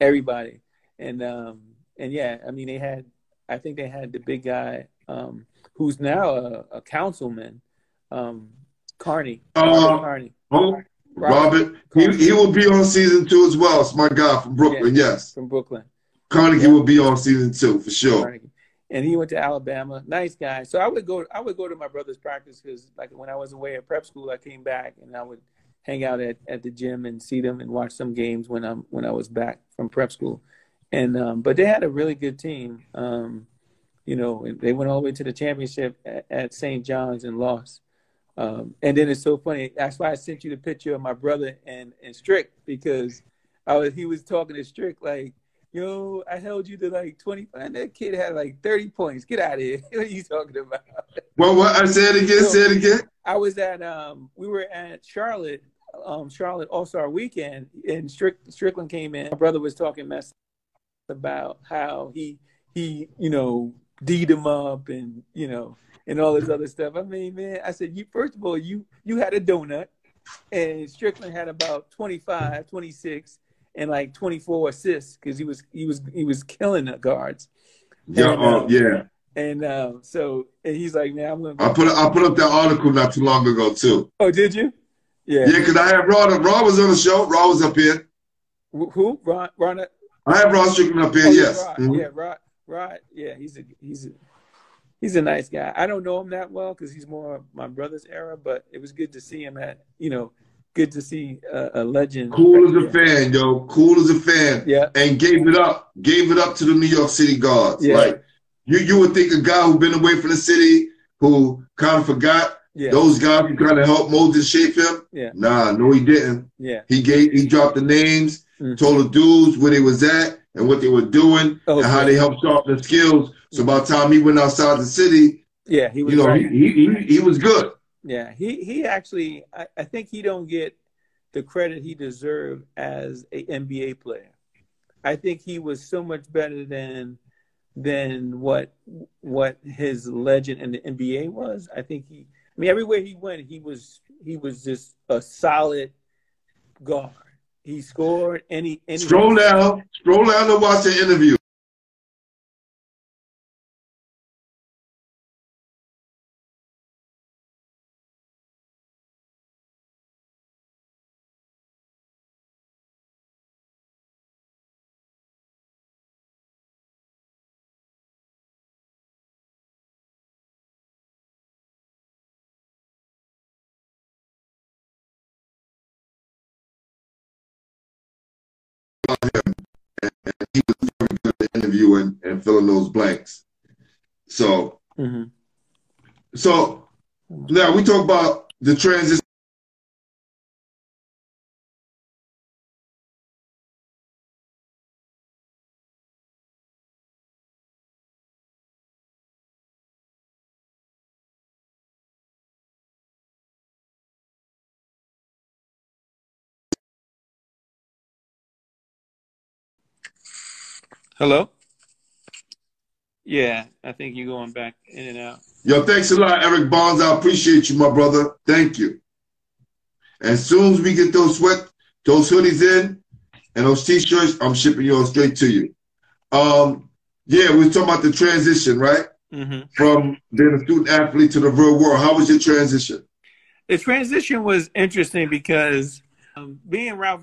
everybody. And um and yeah, I mean they had I think they had the big guy um who's now a, a councilman, um Carney. Uh, Carney. Oh, Robert, he, he will be on season two as well. It's my guy from Brooklyn, yes. from Brooklyn. Cornegy Yeah. will be on season two for sure. Cornegy. And he went to Alabama. Nice guy. So I would go. I would go to my brother's practice because, like, when I was away at prep school, I came back and I would hang out at, at the gym and see them and watch some games when I'm when I was back from prep school. And um, but they had a really good team. Um, you know, and they went all the way to the championship at, at St. John's and lost. Um, and then it's so funny. That's why I sent you the picture of my brother and and Strick because I was he was talking to Strick like yo, I held you to like 25. And that kid had like 30 points. Get out of here. [LAUGHS] What are you talking about? Well, what I said again, So- say it again. I was at, um, we were at Charlotte, um, Charlotte All Star Weekend, and Strick, Strickland came in. My brother was talking mess about how he, he, you know, D'd him up and, you know, and all this other stuff. I mean, man, I said, you, first of all, you, you had a donut, and Strickland had about 25, 26 and like 24 assists because he was he was he was killing the guards. Yeah, And, uh, uh, yeah. And uh, so and he's like, man, I'm gonna. I put I put up that article not too long ago too. oh, did you? Yeah. Yeah, because I had Rod. Rod was on the show. Rod was up here. Who? Ron? Ron? Oh, I had Rod Strickland up here. yeah, yes. Rod. Mhm. Yeah, Rod. Rod. Yeah, he's a he's a he's a nice guy. I don't know him that well because he's more my brother's era, but it was good to see him at you know, good to see a, a legend. Cool as a fan, yo. Cool as a fan. Yeah. And gave it up. Gave it up to the New York City guards. Yeah. Like you, you would think a guy who's been away from the city, who kind of forgot Yeah. those guys who kind of helped mold and shape him. Yeah. Nah, no, he didn't. Yeah. He gave, he dropped the names, Mhm. told the dudes where they was at and what they were doing Oh, and how they helped sharpen the skills. So by the time he went outside the city, Yeah. He was you know, right. he, he, he, he was good. Yeah, he he actually I, I think he don't get the credit he deserved as a NBA player. I think he was so much better than than what what his legend in the NBA was. I think he I mean everywhere he went he was he was just a solid guard. He scored any any Stroll down, stroll down to watch the interview. Filling those blanks. So, Mhm. so now we talk about the transition. Hello? Yeah, I think you're going back in and out. Yo, thanks a lot, Eric Bonds. I appreciate you, my brother. Thank you. As soon as we get those sweat, those hoodies in, and those t-shirts, I'm shipping yours straight to you. Um, yeah, we are talking about the transition, right? hmm From being a student athlete to the real world. How was your transition? the transition was interesting because um, being Ralph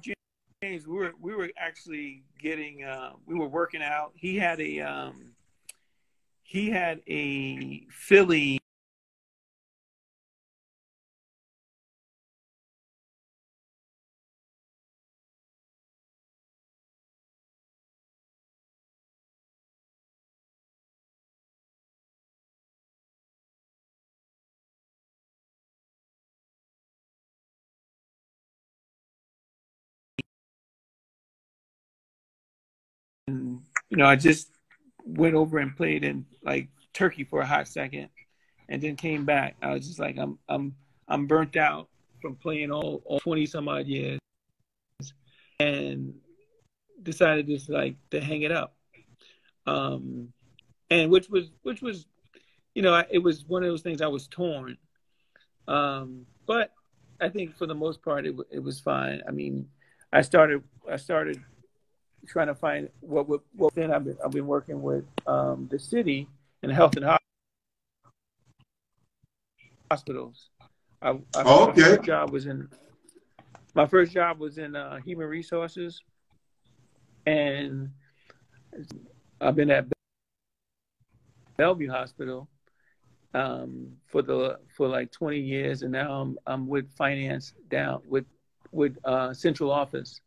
James, we were we were actually getting uh, we were working out. He had a um, he had a Philly you know I just went over and played in like Turkey for a hot second, and then came back. I was just like I'm I'm I'm burnt out from playing all, all 20 some odd years and decided just like to hang it up. Um, and which was, which was, you know, it was one of those things I was torn. Um, but I think for the most part, it, it was fine. I mean, I started, I started trying to find what, what, what then I've been, I've been working with, um, the city and health and hospitals. I, I, Oh, okay. My first job was in my first job was in uh, human resources, and I've been at Bellevue Hospital um, for the for like 20 years, and now I'm I'm with finance down with with uh, central office.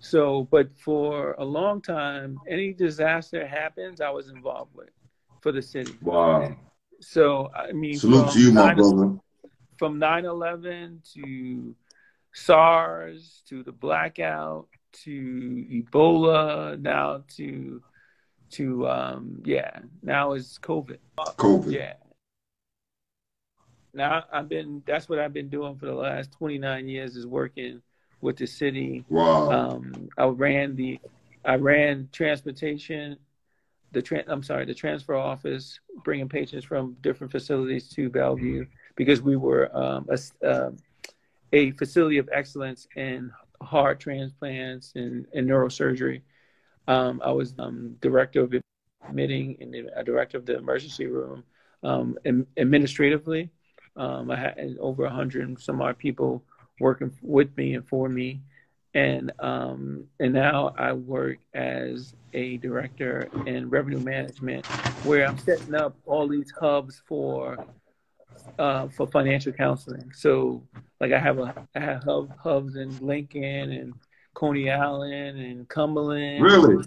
So, but for a long time, any disaster happens, I was involved with for the city. Wow. So I mean, Salute to you, my nine- brother. from 9/11 to SARS to the blackout to Ebola now to to um yeah now it's COVID COVID. yeah now I've been that's what I've been doing for the last 29 years is working with the city Wow. um, I ran the, I ran transportation, the tran I'm sorry, the transfer office, bringing patients from different facilities to Bellevue because we were um, a, um, a facility of excellence in heart transplants and, and neurosurgery. Um, I was um, director of admitting and a director of the emergency room. Um, administratively, um, I had over a hundred and some odd people working with me and for me and um, and now I work as a director in revenue management, where I'm setting up all these hubs for uh, for financial counseling. So, like I have a I have hub, hubs in Lincoln and Coney Island and Cumberland. Really?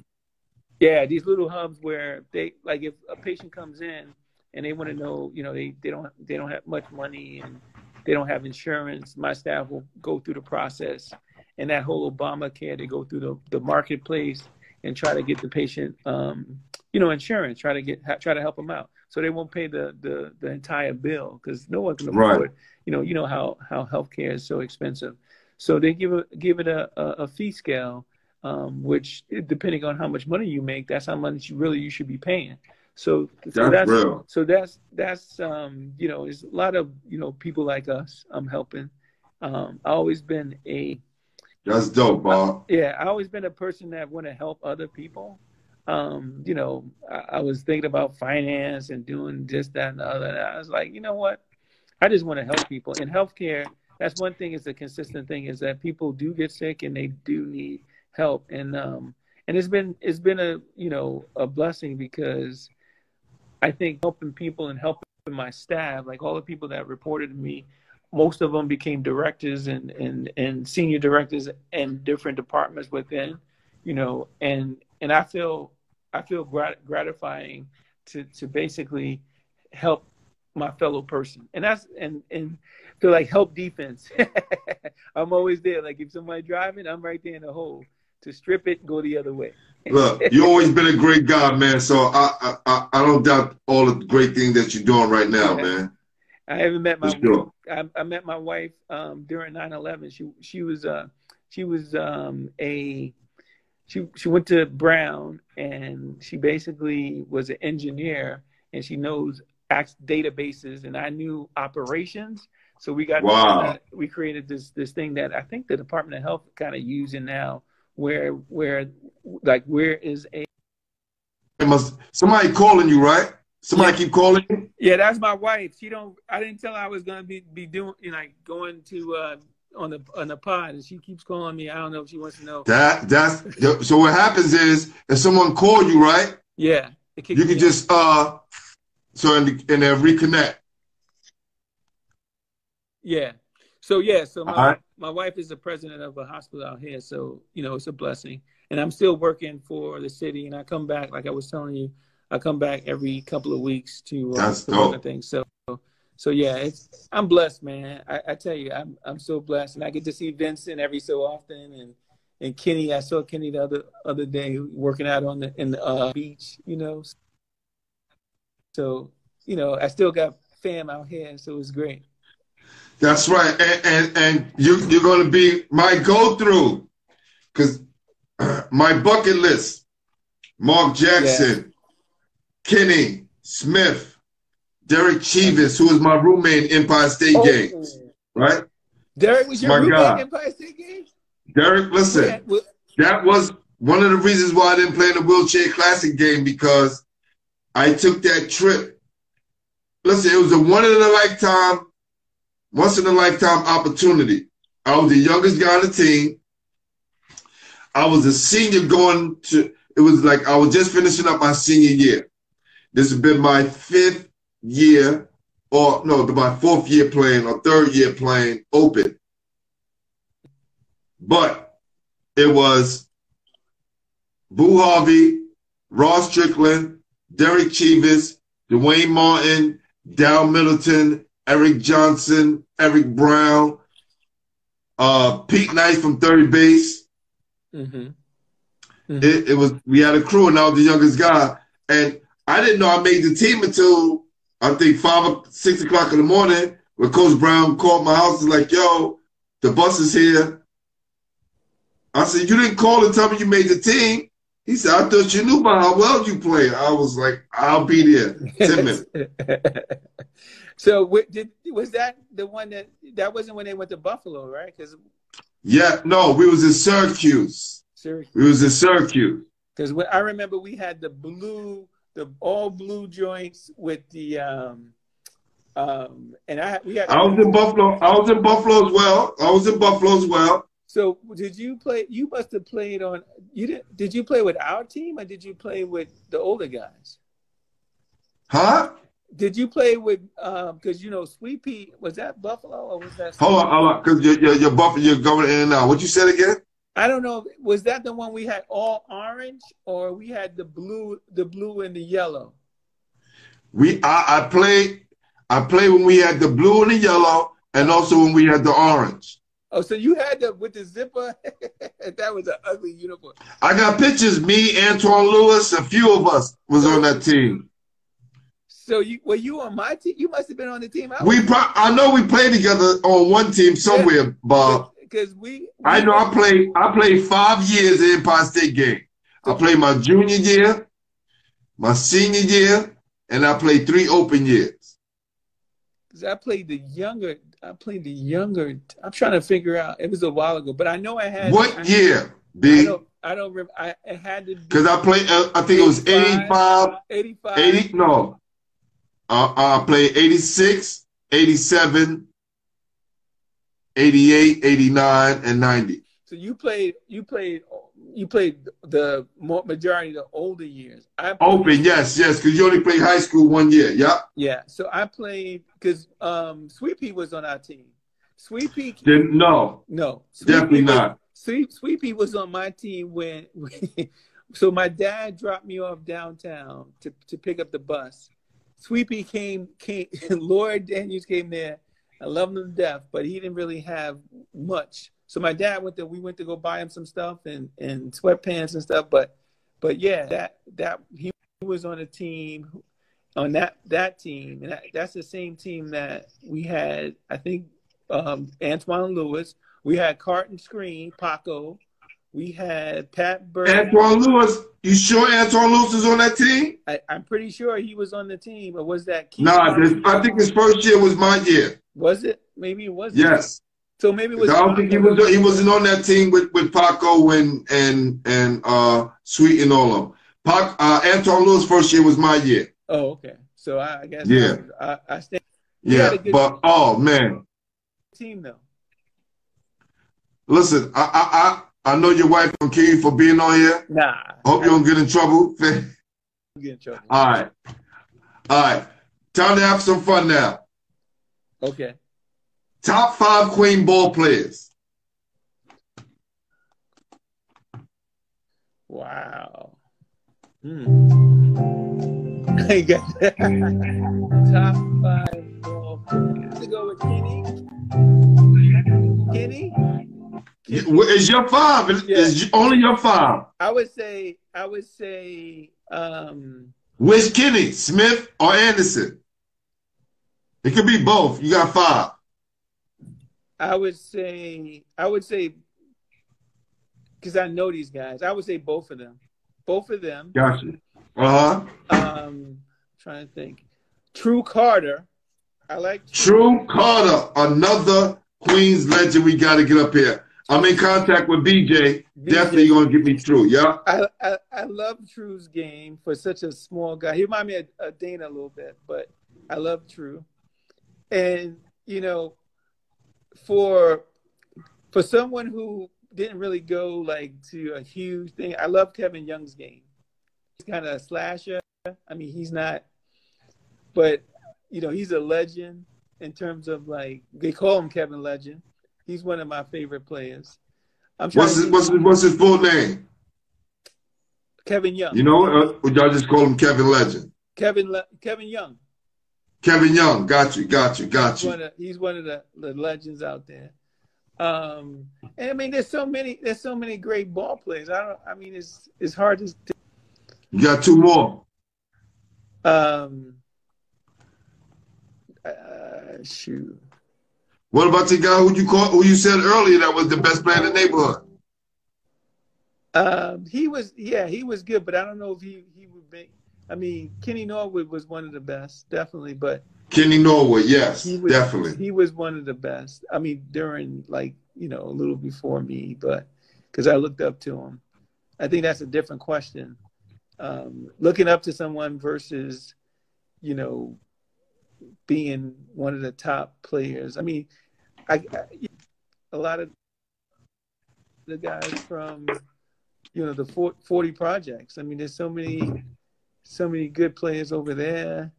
Yeah, these little hubs where they like if a patient comes in and they want to know, you know, they, they don't they don't have much money and they don't have insurance. My staff will go through the process and that whole Obamacare, they go through the, the marketplace and try to get the patient, um, you know, insurance. Try to get ha, try to help them out, so they won't pay the the, the entire bill because no one can afford. Right. You know, you know how how healthcare is so expensive. So they give it give it a, a, a fee scale, um, which depending on how much money you make, that's how much you really you should be paying. So, so That's that's real. so that's that's um, you know, there's a lot of you know people like us. I'm helping. Um, I always been a That's dope, Bob. yeah, I always been a person that want to help other people. Um, you know, I, I was thinking about finance and doing this, that, and the other. And I was like, you know what? I just want to help people. In healthcare, that's one thing is the consistent thing is that people do get sick and they do need help. And um, and it's been it's been a you know a blessing because I think helping people and helping my staff, like all the people that reported to me, most of them became directors and, and, and senior directors in different departments within, you know, and, and I feel, I feel grat- gratifying to, to basically help my fellow person. And that's, and, and feel like help defense. [LAUGHS] I'm always there. Like if somebody driving, I'm right there in the hole to strip it go the other way. Look, you always been a great guy, man. So I, I, I, I don't doubt all the great things that you're doing right now, man. I haven't met my sure. I, I met my wife um, during 9/11. She she was uh she was um a she she went to Brown and she basically was an engineer and she knows databases and I knew operations. So we got Wow. we created this this thing that I think the Department of Health kind of using now where where like where is a It must somebody calling you, right? Somebody keep calling you. Yeah, that's my wife. She don't. I didn't tell her I was gonna be be doing, you know, like going to uh on the on the pod, and she keeps calling me. I don't know if she wants to know. That that's so. What happens is if someone call you, right? Yeah, You can just uh, so and and then reconnect. Yeah. So yeah, so my right. my wife is the president of a hospital out here, so you know it's a blessing. And I'm still working for the city, and I come back like I was telling you, I come back every couple of weeks to uh, to work things. So so yeah, it's I'm blessed, man. I, I tell you, I'm I'm so blessed, and I get to see Vincent every so often, and and Kenny. I saw Kenny the other other day working out on the in the uh, beach, you know. So you know, I still got fam out here, so it's great. That's right, and and, and you you're gonna be my go through, because [CLEARS THROAT] my bucket list: Mark Jackson, Kenny Smith, Derek Chivas, who was my roommate in Empire State Oh. games, right? Derek was your My roommate God. in Empire State Games? Derek, listen, Yeah, well, that was one of the reasons why I didn't play in the wheelchair classic game because I took that trip. Listen, it was a one in a lifetime, once in a lifetime opportunity. I was the youngest guy on the team. I was a senior going to, it was like I was just finishing up my senior year. This has been my fifth year, or no, my fourth year playing or third year playing open. But it was Boo Harvey, Rod Strickland, Derrick Chievous, Dwayne Martin, Dow Middleton, Eric Johnson, Eric Brown, uh, Pete Knight from third base. mhm. It, it was we had a crew, and I was the youngest guy, and I didn't know I made the team until I think five or six o'clock in the morning. When Coach Brown called my house, and like, "Yo, the bus is here." I said, "You didn't call and tell me you made the team." He said, "I thought you knew about how well you play." I was like, "I'll be there." Ten minutes. [LAUGHS] so what, did was that the one that that wasn't when they went to Buffalo, right? Because Yeah, no, we was in Syracuse. We was in Syracuse. because I remember we had the blue, the all blue joints with the um um and I we had I was in Buffalo. I was in Buffalo as well. I was in Buffalo as well. So did you play? You must have played on. You did. Did you play with our team or did you play with the older guys? Huh? Did you play with? um Because you know, Sweet Pea was that Buffalo or was that? Hold on, hold on, because you're, you're, you're buffing, you're going in and out. What you said again? I don't know. Was that the one we had all orange or we had the blue, the blue and the yellow? We, I, I played, I played when we had the blue and the yellow, and also when we had the orange. Oh, so you had the with the zipper. [LAUGHS] that was an ugly uniform. I got pictures. Me, Antoine Lewis, a few of us was on that team. So you were you on my team? You must have been on the team. I We, pro- I know we played together on one team somewhere, Bob. because we. I know I played. I played five years in Empire State game. I played my junior year, my senior year, and I played three open years. Because I played the younger. I played the younger. I'm trying to figure out. It was a while ago, but I know I had. I, What year, I B? don't. I don't remember. I it had to Because I played. Uh, I think it was 85, 85. 80. No, uh, I played 86, 87, 88, 89, and 90. So you played. You played. You played the majority of the older years. I played, Open, yes, yes. Because you only played high school one year. Yeah. Yeah. So I played because um, Sweet Pea was on our team. Sweet Pea. Then no, No, Sweet definitely Pea not. Sweet Sweet Pea was on my team when, [LAUGHS] so my dad dropped me off downtown to, to pick up the bus. Sweet Pea came came [LAUGHS] Lloyd Daniels came there. I love him to death, but he didn't really have much. So my dad went there. we went to go buy him some stuff and, and sweatpants and stuff. But but yeah, that that he was on a team on that that team, and that, that's the same team that we had. I think um, Antoine Lewis. We had Carton Screen, Paco. We had Pat Burke. Antoine Lewis. You sure Antoine Lewis is on that team? I, I'm pretty sure he was on the team, or was that? Keith Nah, this, I think his first year was my year. was it? Maybe it was. Yes. So maybe it I don't think he was. He wasn't on that team with, with Paco and and and uh, Sweet and all of them. Pac, uh, Antoine Lewis' first year was my year. Oh, okay. So I, I guess. Yeah. I, I stand Yeah, had a good- but oh man, team though. listen, I I I, know your wife gonna kill you for being on here. Nah. Hope you don't get in trouble. [LAUGHS] I'm in trouble. all right, all right. Time to have some fun now. Okay. Top five Queen ball players. Wow. Hmm. [LAUGHS] I got top five ball players. To go with Kenny. Kenny. It's your five. It's, Yeah. it's only your five. I would say. I would say. Um. Which Kenny, Smith or Anderson? It could be both. You got five. I would say I would say because I know these guys. I would say both of them. Both of them. Gotcha. Uh huh. Um, trying to think. True Carter. I like True Carter, another Queens legend we got to get up here. I'm in contact with BJ. BJ. Definitely gonna get me through. Yeah. I, I, I love True's game for such a small guy. He remind me of, of Dana a little bit, but I love True. And you know, for for someone who didn't really go like to a huge thing, I love Kevin Young's game. He's kind of a slasher. I mean, he's not, but you know, he's a legend in terms of like they call him Kevin Legend. He's one of my favorite players. I'm What's his, what's his, what's his full name? Kevin Young. You know, uh, y'all just call him Kevin Legend. Kevin Le- Kevin Young. Kevin Young. Got you. Got you. Got He's you. one of he's one of the, the legends out there. Um, and I mean, there's so many there's so many great ball players. I don't. I mean, it's it's hard to. You got two more. Um, uh, shoot. What about the guy who you call who you said earlier that was the best player in the neighborhood? Um, he was yeah he was good, but I don't know if he he would be. I mean, Kenny Norwood was one of the best, definitely, but Kenny Norwood. Yes, he was definitely. he was one of the best. I mean, during like you know a little before me, but because I looked up to him. I think that's a different question. Um, looking up to someone versus, you know, being one of the top players. I mean, I, I a lot of the guys from, you know, the 40 projects. I mean, there's so many, so many good players over there.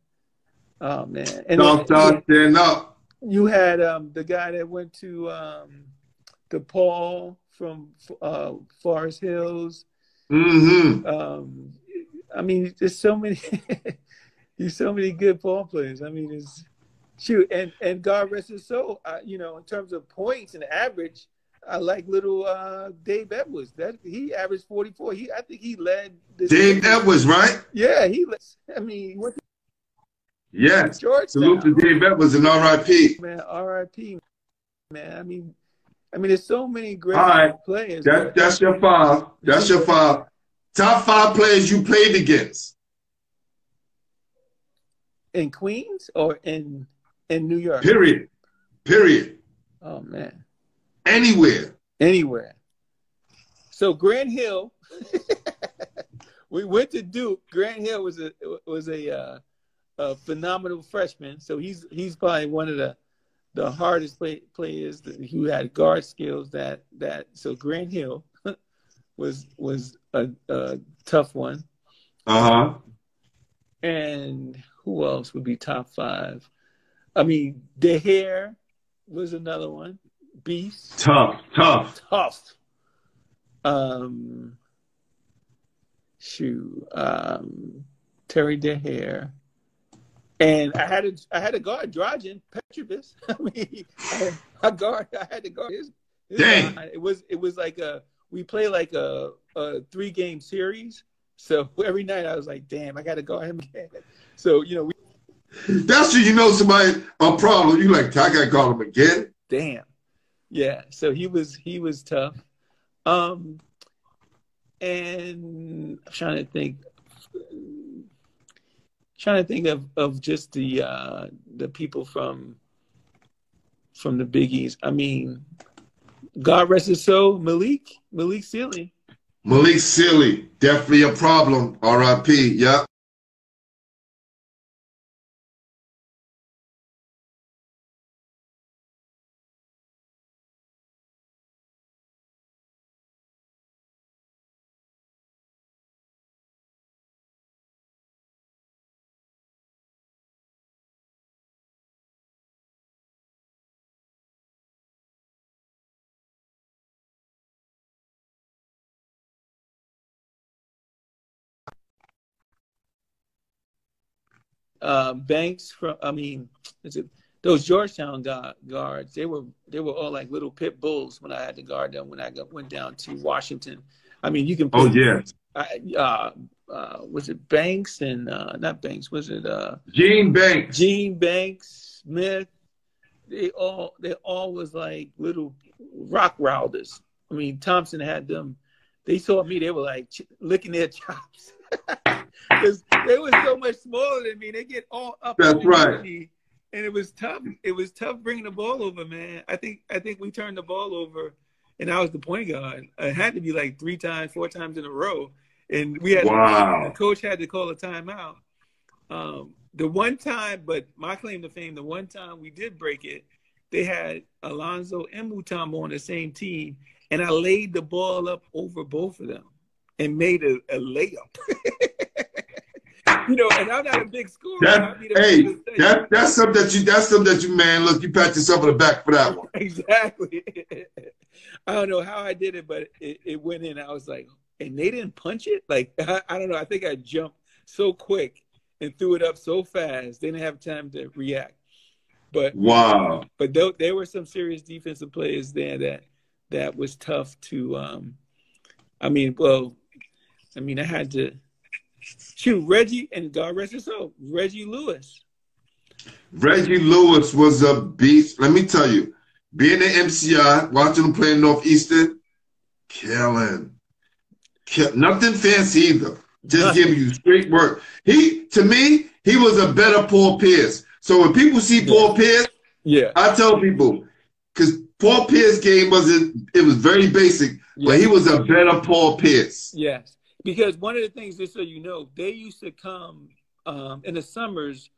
Oh man! And stop, stand up. you had um, the guy that went to um, Paul from uh, Forest Hills. Mm-hmm. Um, I mean, there's so many, [LAUGHS] there's so many good ball players. I mean, it's shoot, and and God rest his soul. Uh, you know, in terms of points and average, I like little uh, Dave Edwards. That he averaged 44. He, I think he led. Dave Edwards, right? Yeah, he. led- I mean, went to Yes. Salute to Dave Edwards and R.I.P. man, R.I.P. Man, I mean, I mean, there's so many great right. players. That, that's your five. That's your five. Top five players you played against. in Queens or in in New York? Period. Period. Oh man, Anywhere. anywhere. So Grant Hill, [LAUGHS] we went to Duke. Grant Hill was a was a, uh, a phenomenal freshman. So he's he's probably one of the the hardest play, players that, who had guard skills. That that so Grant Hill [LAUGHS] was was a, a tough one. Uh-huh. And who else would be top five? I mean, Dehere was another one. Beast, Tough. Tough. tough. Um, shoot, um, Terry Dehere. And I had a I had a guard, Drazen Petrovic. [LAUGHS] I mean, I, I guard. I had to guard his. his Dang. line. It was it was like a we play like a, a three game series. So [LAUGHS] every night I was like, damn, I got to guard him again. So you know, we, That's when you know somebody a problem. You like, I gotta call him again. damn, yeah. So he was he was tough. Um, and I'm trying to think, trying to think of of just the uh the people from from the biggies. I mean, God rest his soul, Malik Malik Sealy. Malik Sealy, definitely a problem. R.I.P. Yep. Uh, Banks from I mean, is it those Georgetown guard, guards? They were they were all like little pit bulls when I had to guard them when I got, went down to Washington. I mean, you can. Oh yeah. I, uh, uh, was it Banks and uh, not Banks? Was it uh, Gene Banks. Gene Banks Smith? they all they all was like little rock rounders. I mean, Thompson had them. They saw me. They were like ch- licking their [LAUGHS] chops [LAUGHS] because they were so much smaller than me. They get all up. That's right. me, and it was tough. It was tough bringing the ball over, man. I think I think we turned the ball over, and I was the point guard. It had to be like three times, four times in a row, and we had Wow. the coach had to call a timeout. Um, the one time, but my claim to fame, the one time we did break it, they had Alonzo and Mutombo on the same team, and I laid the ball up over both of them and made a, a layup. [LAUGHS] you know, and I'm not a big scorer. That, hey, I'm just saying. that that's something that you that's something that you man. Look, you pat yourself on the back for that one. [LAUGHS] exactly. [LAUGHS] I don't know how I did it, but it, it went in. I was like, and they didn't punch it. Like I, I don't know. I think I jumped so quick and threw it up so fast. They didn't have time to react. But Wow. but there, there were some serious defensive players there that that was tough to. um I mean, well, I mean, I had to shoot Reggie and God rest his soul, Reggie Lewis. Reggie Lewis was a beast. Let me tell you, being at MCI, watching him play in Northeastern, killing. Kill, nothing fancy either. Just giving you straight work. He, to me, he was a better Paul Pierce. So when people see Paul Pierce, Yeah, I tell people, because Paul Pierce game wasn't, it was very basic, but he was a better Paul Pierce. Yes, because one of the things, just so you know, they used to come um, in the summers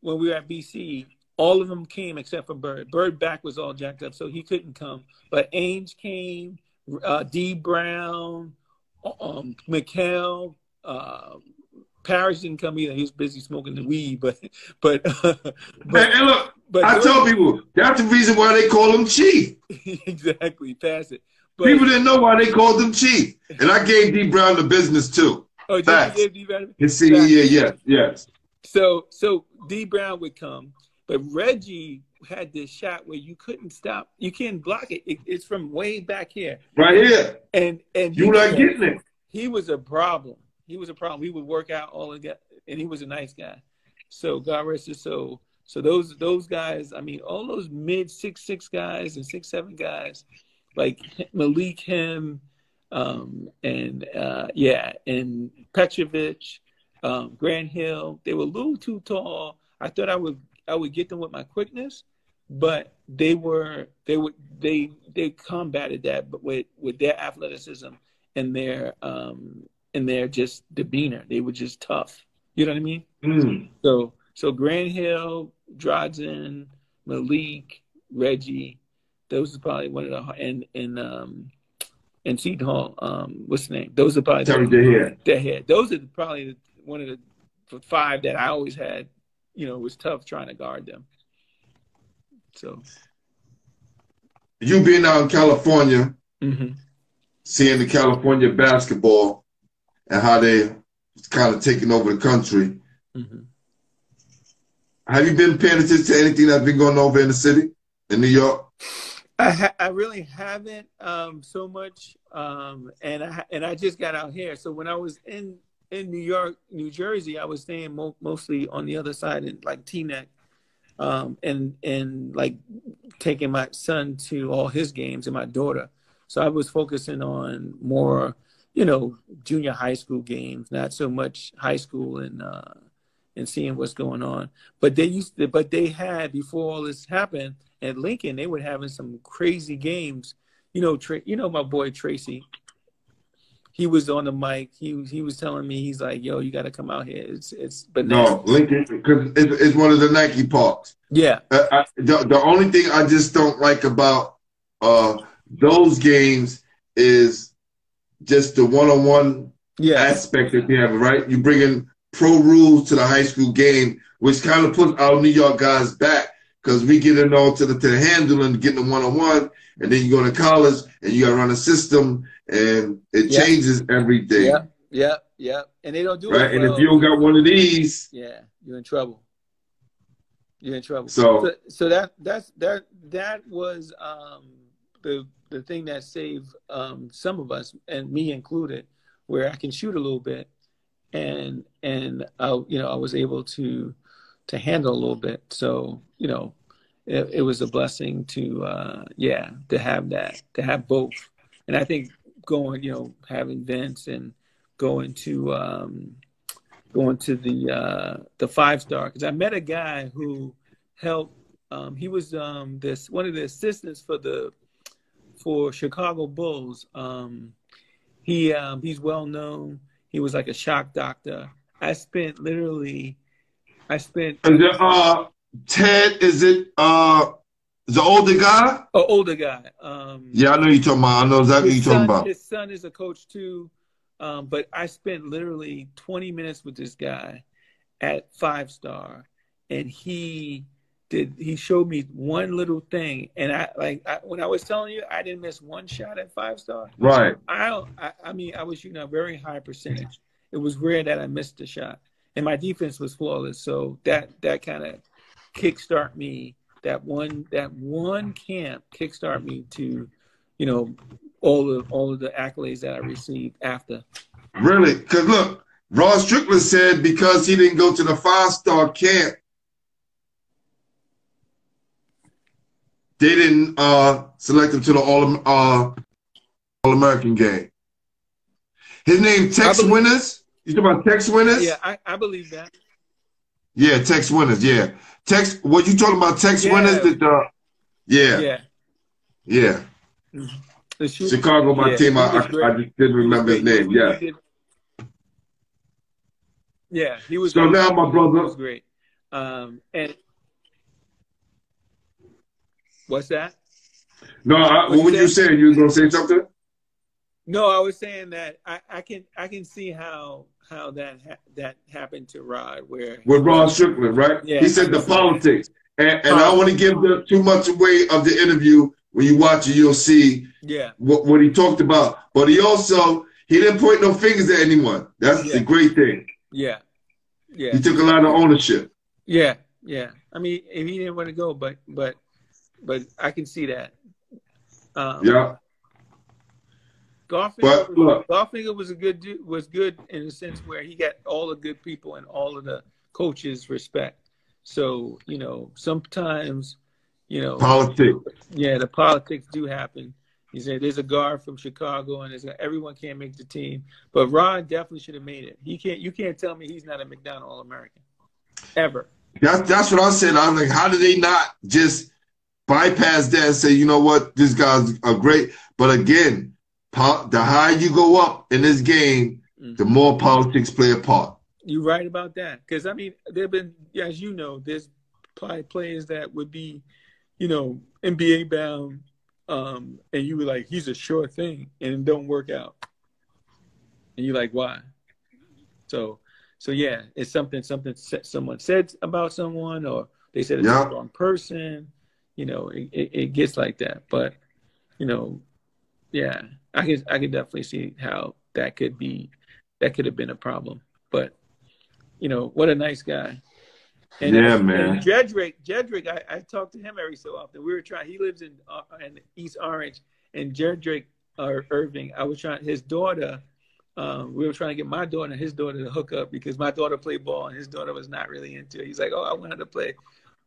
when we were at BC. All of them came except for Bird. Bird back was all jacked up, so he couldn't come. But Ainge came, uh, D Brown, um, McHale, uh, Parish didn't come either. He was busy smoking the weed, but [LAUGHS] but And, [LAUGHS] but, and look, but I tell people, that's the reason why they call him Chief. [LAUGHS] exactly pass it. But People didn't know why they called him Chief. And I gave D Brown the business too. oh, did facts. you give D Brown? His senior year, yes, yes. So so D Brown would come, but Reggie had this shot where you couldn't stop. You can't block it. it it's from way back here, Right here. and and he You was not getting it. He was a problem. He was a problem. We would work out all of that, and he was a nice guy. So God rest his soul. So those those guys, I mean, all those mid six six guys and six seven guys, like Malik him, um, and uh, yeah, and Petrovic, um, Grant Hill, they were a little too tall. I thought I would I would get them with my quickness, but they were they would they they combated that, but with with their athleticism and their um and their just demeanor, they were just tough. You know what I mean? Mm. So so Grant Hill, Drodson, Malik, Reggie, those are probably one of the and and um and Seton Hall, um, what's the name? Those are probably Terry Dehere. Dehere. Those are probably one of the five that I always had. You know, it was tough trying to guard them. So You being out in California, mhm. seeing the California basketball and how they kind of taking over the country. Mhm. Have you been paying attention to anything that's been going over in the city, in New York? I ha- I really haven't um, so much, um, and I and I just got out here. So when I was in in New York, New Jersey, I was staying mo- mostly on the other side in like Teaneck, um, and and like taking my son to all his games and my daughter. So I was focusing on more, you know, junior high school games, not so much high school and uh, and seeing what's going on. But they used to, but they had before all this happened at Lincoln, they were having some crazy games. You know, Tra- you know my boy Tracy. He was on the mic. He was he was telling me he's like, "Yo, you got to come out here." It's it's bananas. No, Lincoln, because it's, it's one of the Nike parks. Yeah, Uh, I, the, the only thing I just don't like about uh, those games is just the one-on-one yeah, aspect that they have, right? You bring in pro rules to the high school game, which kind of puts our New York guys back because we get in all to the to the handle and getting the one-on-one, and then you go to college and you got to run a system, and it Yeah. changes every day, yeah, yeah, yeah. And they don't do right? it. And well. if you don't got one of these, yeah, you're in trouble. You're in trouble. So- so, so that that's that that was um, the the thing that saved um, some of us and me included, where I can shoot a little bit, and and I, you know I was able to to handle a little bit. So you know, it, it was a blessing to uh, yeah to have that to have both, and I think going you know having Vince and going to um, going to the uh, the five star because I met a guy who helped. Um, he was um, this one of the assistants for the for Chicago Bulls. Um, he um, he's well known. He was like a shock doctor. I spent literally, I spent. And the, uh, Ted, is it uh, the older guy? An older guy. Um, Yeah, I know you're talking about. I know exactly what you're talking about. his son is a coach too. Um, but I spent literally 20 minutes with this guy at five star, and he did. He showed me one little thing, and I like I, when I was telling you, I didn't miss one shot at five star. Right. I, don't- I I mean, I was shooting a very high percentage. It was rare that I missed a shot, and my defense was flawless. So that that kind of kickstart me. That one that one camp kickstart me to, you know, all of all of the accolades that I received after. Really? Because look, Rod Strickland said because he didn't go to the five star camp, they didn't uh, select him to the All uh, All American game. His name Tex believe- Winters. You talking about Tex Winters? Yeah, I, I believe that. Yeah, Tex Winters. Yeah, Tex. What you talking about? Tex Yeah. Winters? That uh, yeah, Yeah. yeah. Chicago, my yeah, team. I, I. I just didn't remember his name. Yeah. Yeah, he was. So great. now, my He brother, was great. Um, and what's that? no, I, What what would you you say? say? You was gonna say something? No, I was saying that I, I can I can see how how that ha- that happened to Rod where with Rod Strickland, right? Yeah. He said the politics, and, and I don't want to give the, too much away of the interview. When you watch it, you'll see yeah what, what he talked about. But he also he didn't point no fingers at anyone. That's Yeah. the great thing. yeah yeah He took a lot of ownership. yeah yeah. I mean, if he didn't want to go, but but but I can see that. Um, Yeah, Garfinkel, But. Garfinkel was a good dude, was good in the sense where he got all the good people and all of the coaches respect. So you know, sometimes you know, politics. yeah, the politics do happen. He said there's a guard from Chicago and there's a, everyone can't make the team, but Ron definitely should have made it. He can't. You can't tell me he's not a McDonald All American ever. That's that's what I said. I was like, how did they not just bypass that and say, you know what, this guy's a great. But again, the higher you go up in this game, the more politics play a part. You're right about that. Because I mean, there've been, as you know, there's probably players that would be, you know, NBA bound, um, and you were like, he's a sure thing, and it don't work out, and you're like, why? So, so yeah, it's something something someone said about someone, or they said it's Yeah. the wrong person. You know, it, it, it gets like that. But, you know, yeah, I can I can definitely see how that could be that could have been a problem. But you know, what a nice guy. And Yeah, and man. Jedrick, Jedrick, I, I talk to him every so often. We were trying. He lives in uh, in East Orange, and Jedrick uh, Irving. I was trying. His daughter. Um, we were trying to get my daughter and his daughter to hook up because my daughter played ball and his daughter was not really into it. He's like, "Oh, I wanted to play,"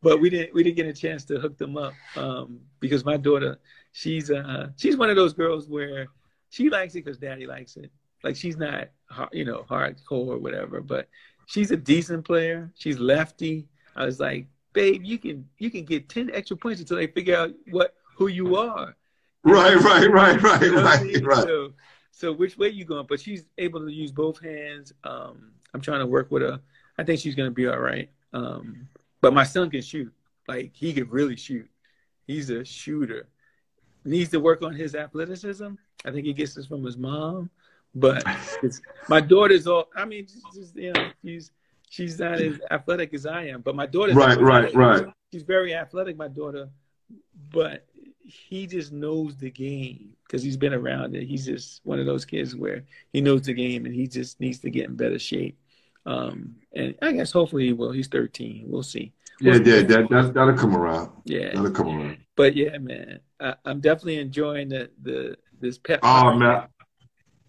but we didn't. We didn't get a chance to hook them up um, because my daughter, she's uh, she's one of those girls where she likes it because daddy likes it. Like she's not, you know, hardcore or whatever, but she's a decent player. She's lefty. I was like, babe, you can you can get ten extra points until they figure out what who you are. Right, right, right, right, You know I right, mean? right. So, so which way you going? But she's able to use both hands. Um, I'm trying to work with her. I think she's gonna be all right. Um, but my son can shoot. Like he could really shoot. He's a shooter. Needs to work on his athleticism. I think he gets this from his mom. But it's, my daughter's all. I mean, just, just, you know, she's she's not as athletic as I am. But my daughter's Right, right, right. She's very athletic, my daughter. But he just knows the game because he's been around it. He's just one of those kids where he knows the game and he just needs to get in better shape. Um, and I guess hopefully he will. He's 13. We'll see. Yeah, yeah, that, that that'll come around. Yeah. That'll come around. But yeah, man, I, I'm definitely enjoying the the this pep. Oh man.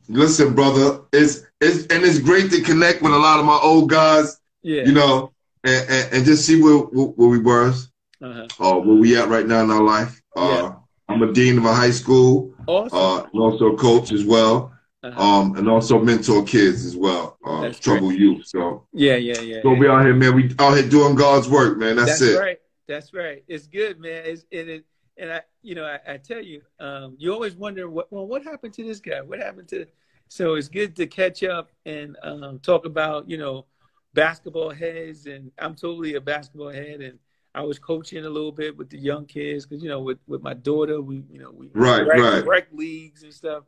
Listen, brother, it's it's and it's great to connect with a lot of my old guys, Yeah. you know, and, and, and just see where, where where we were. Uh-huh. uh, where we at right now in our life. Uh, Yeah. I'm a dean of a high school, Awesome. uh, and also a coach as well, Uh-huh. um, and also mentor kids as well, uh, trouble youth. So, yeah, yeah, yeah. so yeah. we out here, man. We out here doing God's work, man. That's, That's it. right. That's right. It's good, man. It's it, it and I, you know, I, I tell you, um, you always wonder what well, what happened to this guy? What happened to? So it's good to catch up and um, talk about you know basketball heads, and I'm totally a basketball head, and I was coaching a little bit with the young kids because you know with with my daughter, we you know we Right, rec, right. rec leagues and stuff,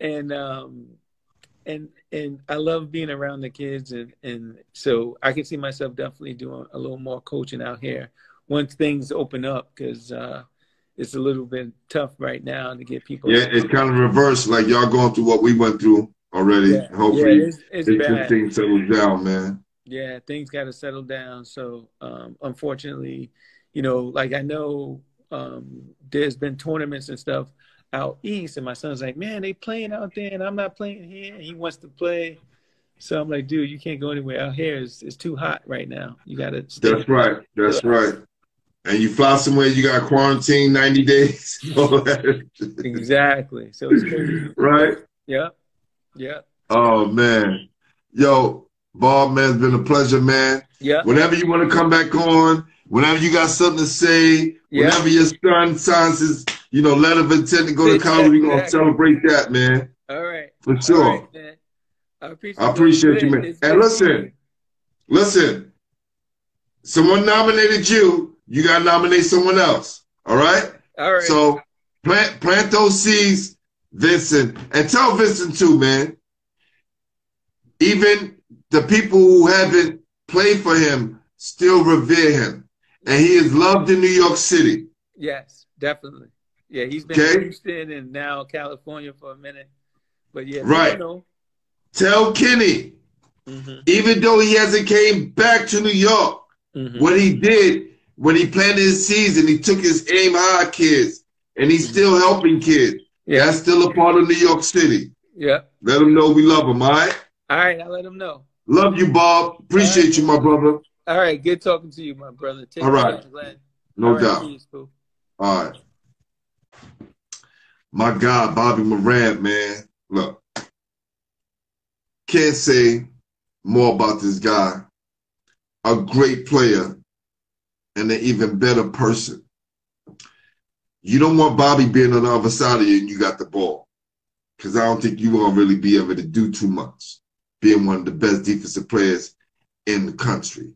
and um and and I love being around the kids, and and so I can see myself definitely doing a little more coaching out here once things open up because uh, it's a little bit tough right now to get people. Yeah, it's kind of reversed. Like y'all going through what we went through already. yeah, Hopefully, yeah, it's, it's this bad. thing settles down, man. Yeah, things got to settle down. So, um, unfortunately, you know, like I know um, there's been tournaments and stuff out east, and my son's like, "Man, they playing out there, and I'm not playing here." And he wants to play, so I'm like, "Dude, you can't go anywhere out here. It's, it's too hot right now. You got to stay." That's right. That's right. And you fly somewhere, you got quarantine 90 days. [LAUGHS] Exactly. So it's crazy. right? Yeah. Yeah. Oh, man. Yo, Bob, man, it's been a pleasure, man. Yeah. Whenever you want to come back on, whenever you got something to say, Yeah. whenever your son signs his, you know, letter of intent to go to college, we're going to celebrate that, man. All right. For sure. Right. I appreciate, I appreciate you, man. It's And listen. Listen, someone nominated you, you got to nominate someone else. All right? All right. So plant plant those seeds, Vincent, and tell Vincent too, man. Even the people who haven't played for him still revere him, and he is loved in New York City. yes, definitely. Yeah, he's been Okay. in Houston and now California for a minute. But yeah, Right. You know. Tell Kenny, Mhm, even though he hasn't came back to New York, mhm. what he did when he planted his seeds and he took his aim high kids, and he's still helping kids. Yeah. That's still a part of New York City. Yeah. Let them know we love them, all right? All right. I'll let him know. Love you, Bob. Appreciate you, my brother. All right. Good talking to you, my brother. Take All right. care. No All right, doubt. peace. All right. My God, Bobby Moran, man. Look, can't say more about this guy. A great player and an even better person. You don't want Bobby being on the other side of you and you got the ball. Because I don't think you're going to really be able to do too much. Being one of the best defensive players in the country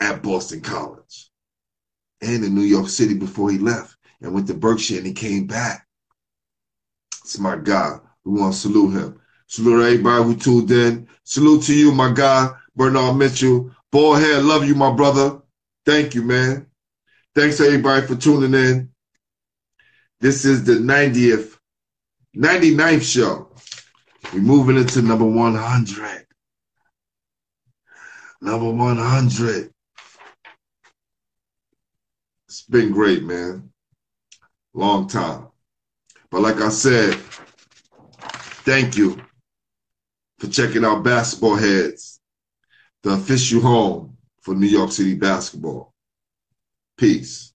at Boston College and in New York City before he left and went to Berkshire and he came back. It's my guy. We want to salute him. Salute everybody who tuned in. Salute to you, my guy, Bernard Mitchell. Ballhead, love you, my brother. Thank you, man. Thanks everybody for tuning in. This is the 90th, 99th show. We're moving into number 100. Number 100. It's been great, man. Long time. But like I said, thank you for checking out Basketball Heads, the official home for New York City basketball. Peace.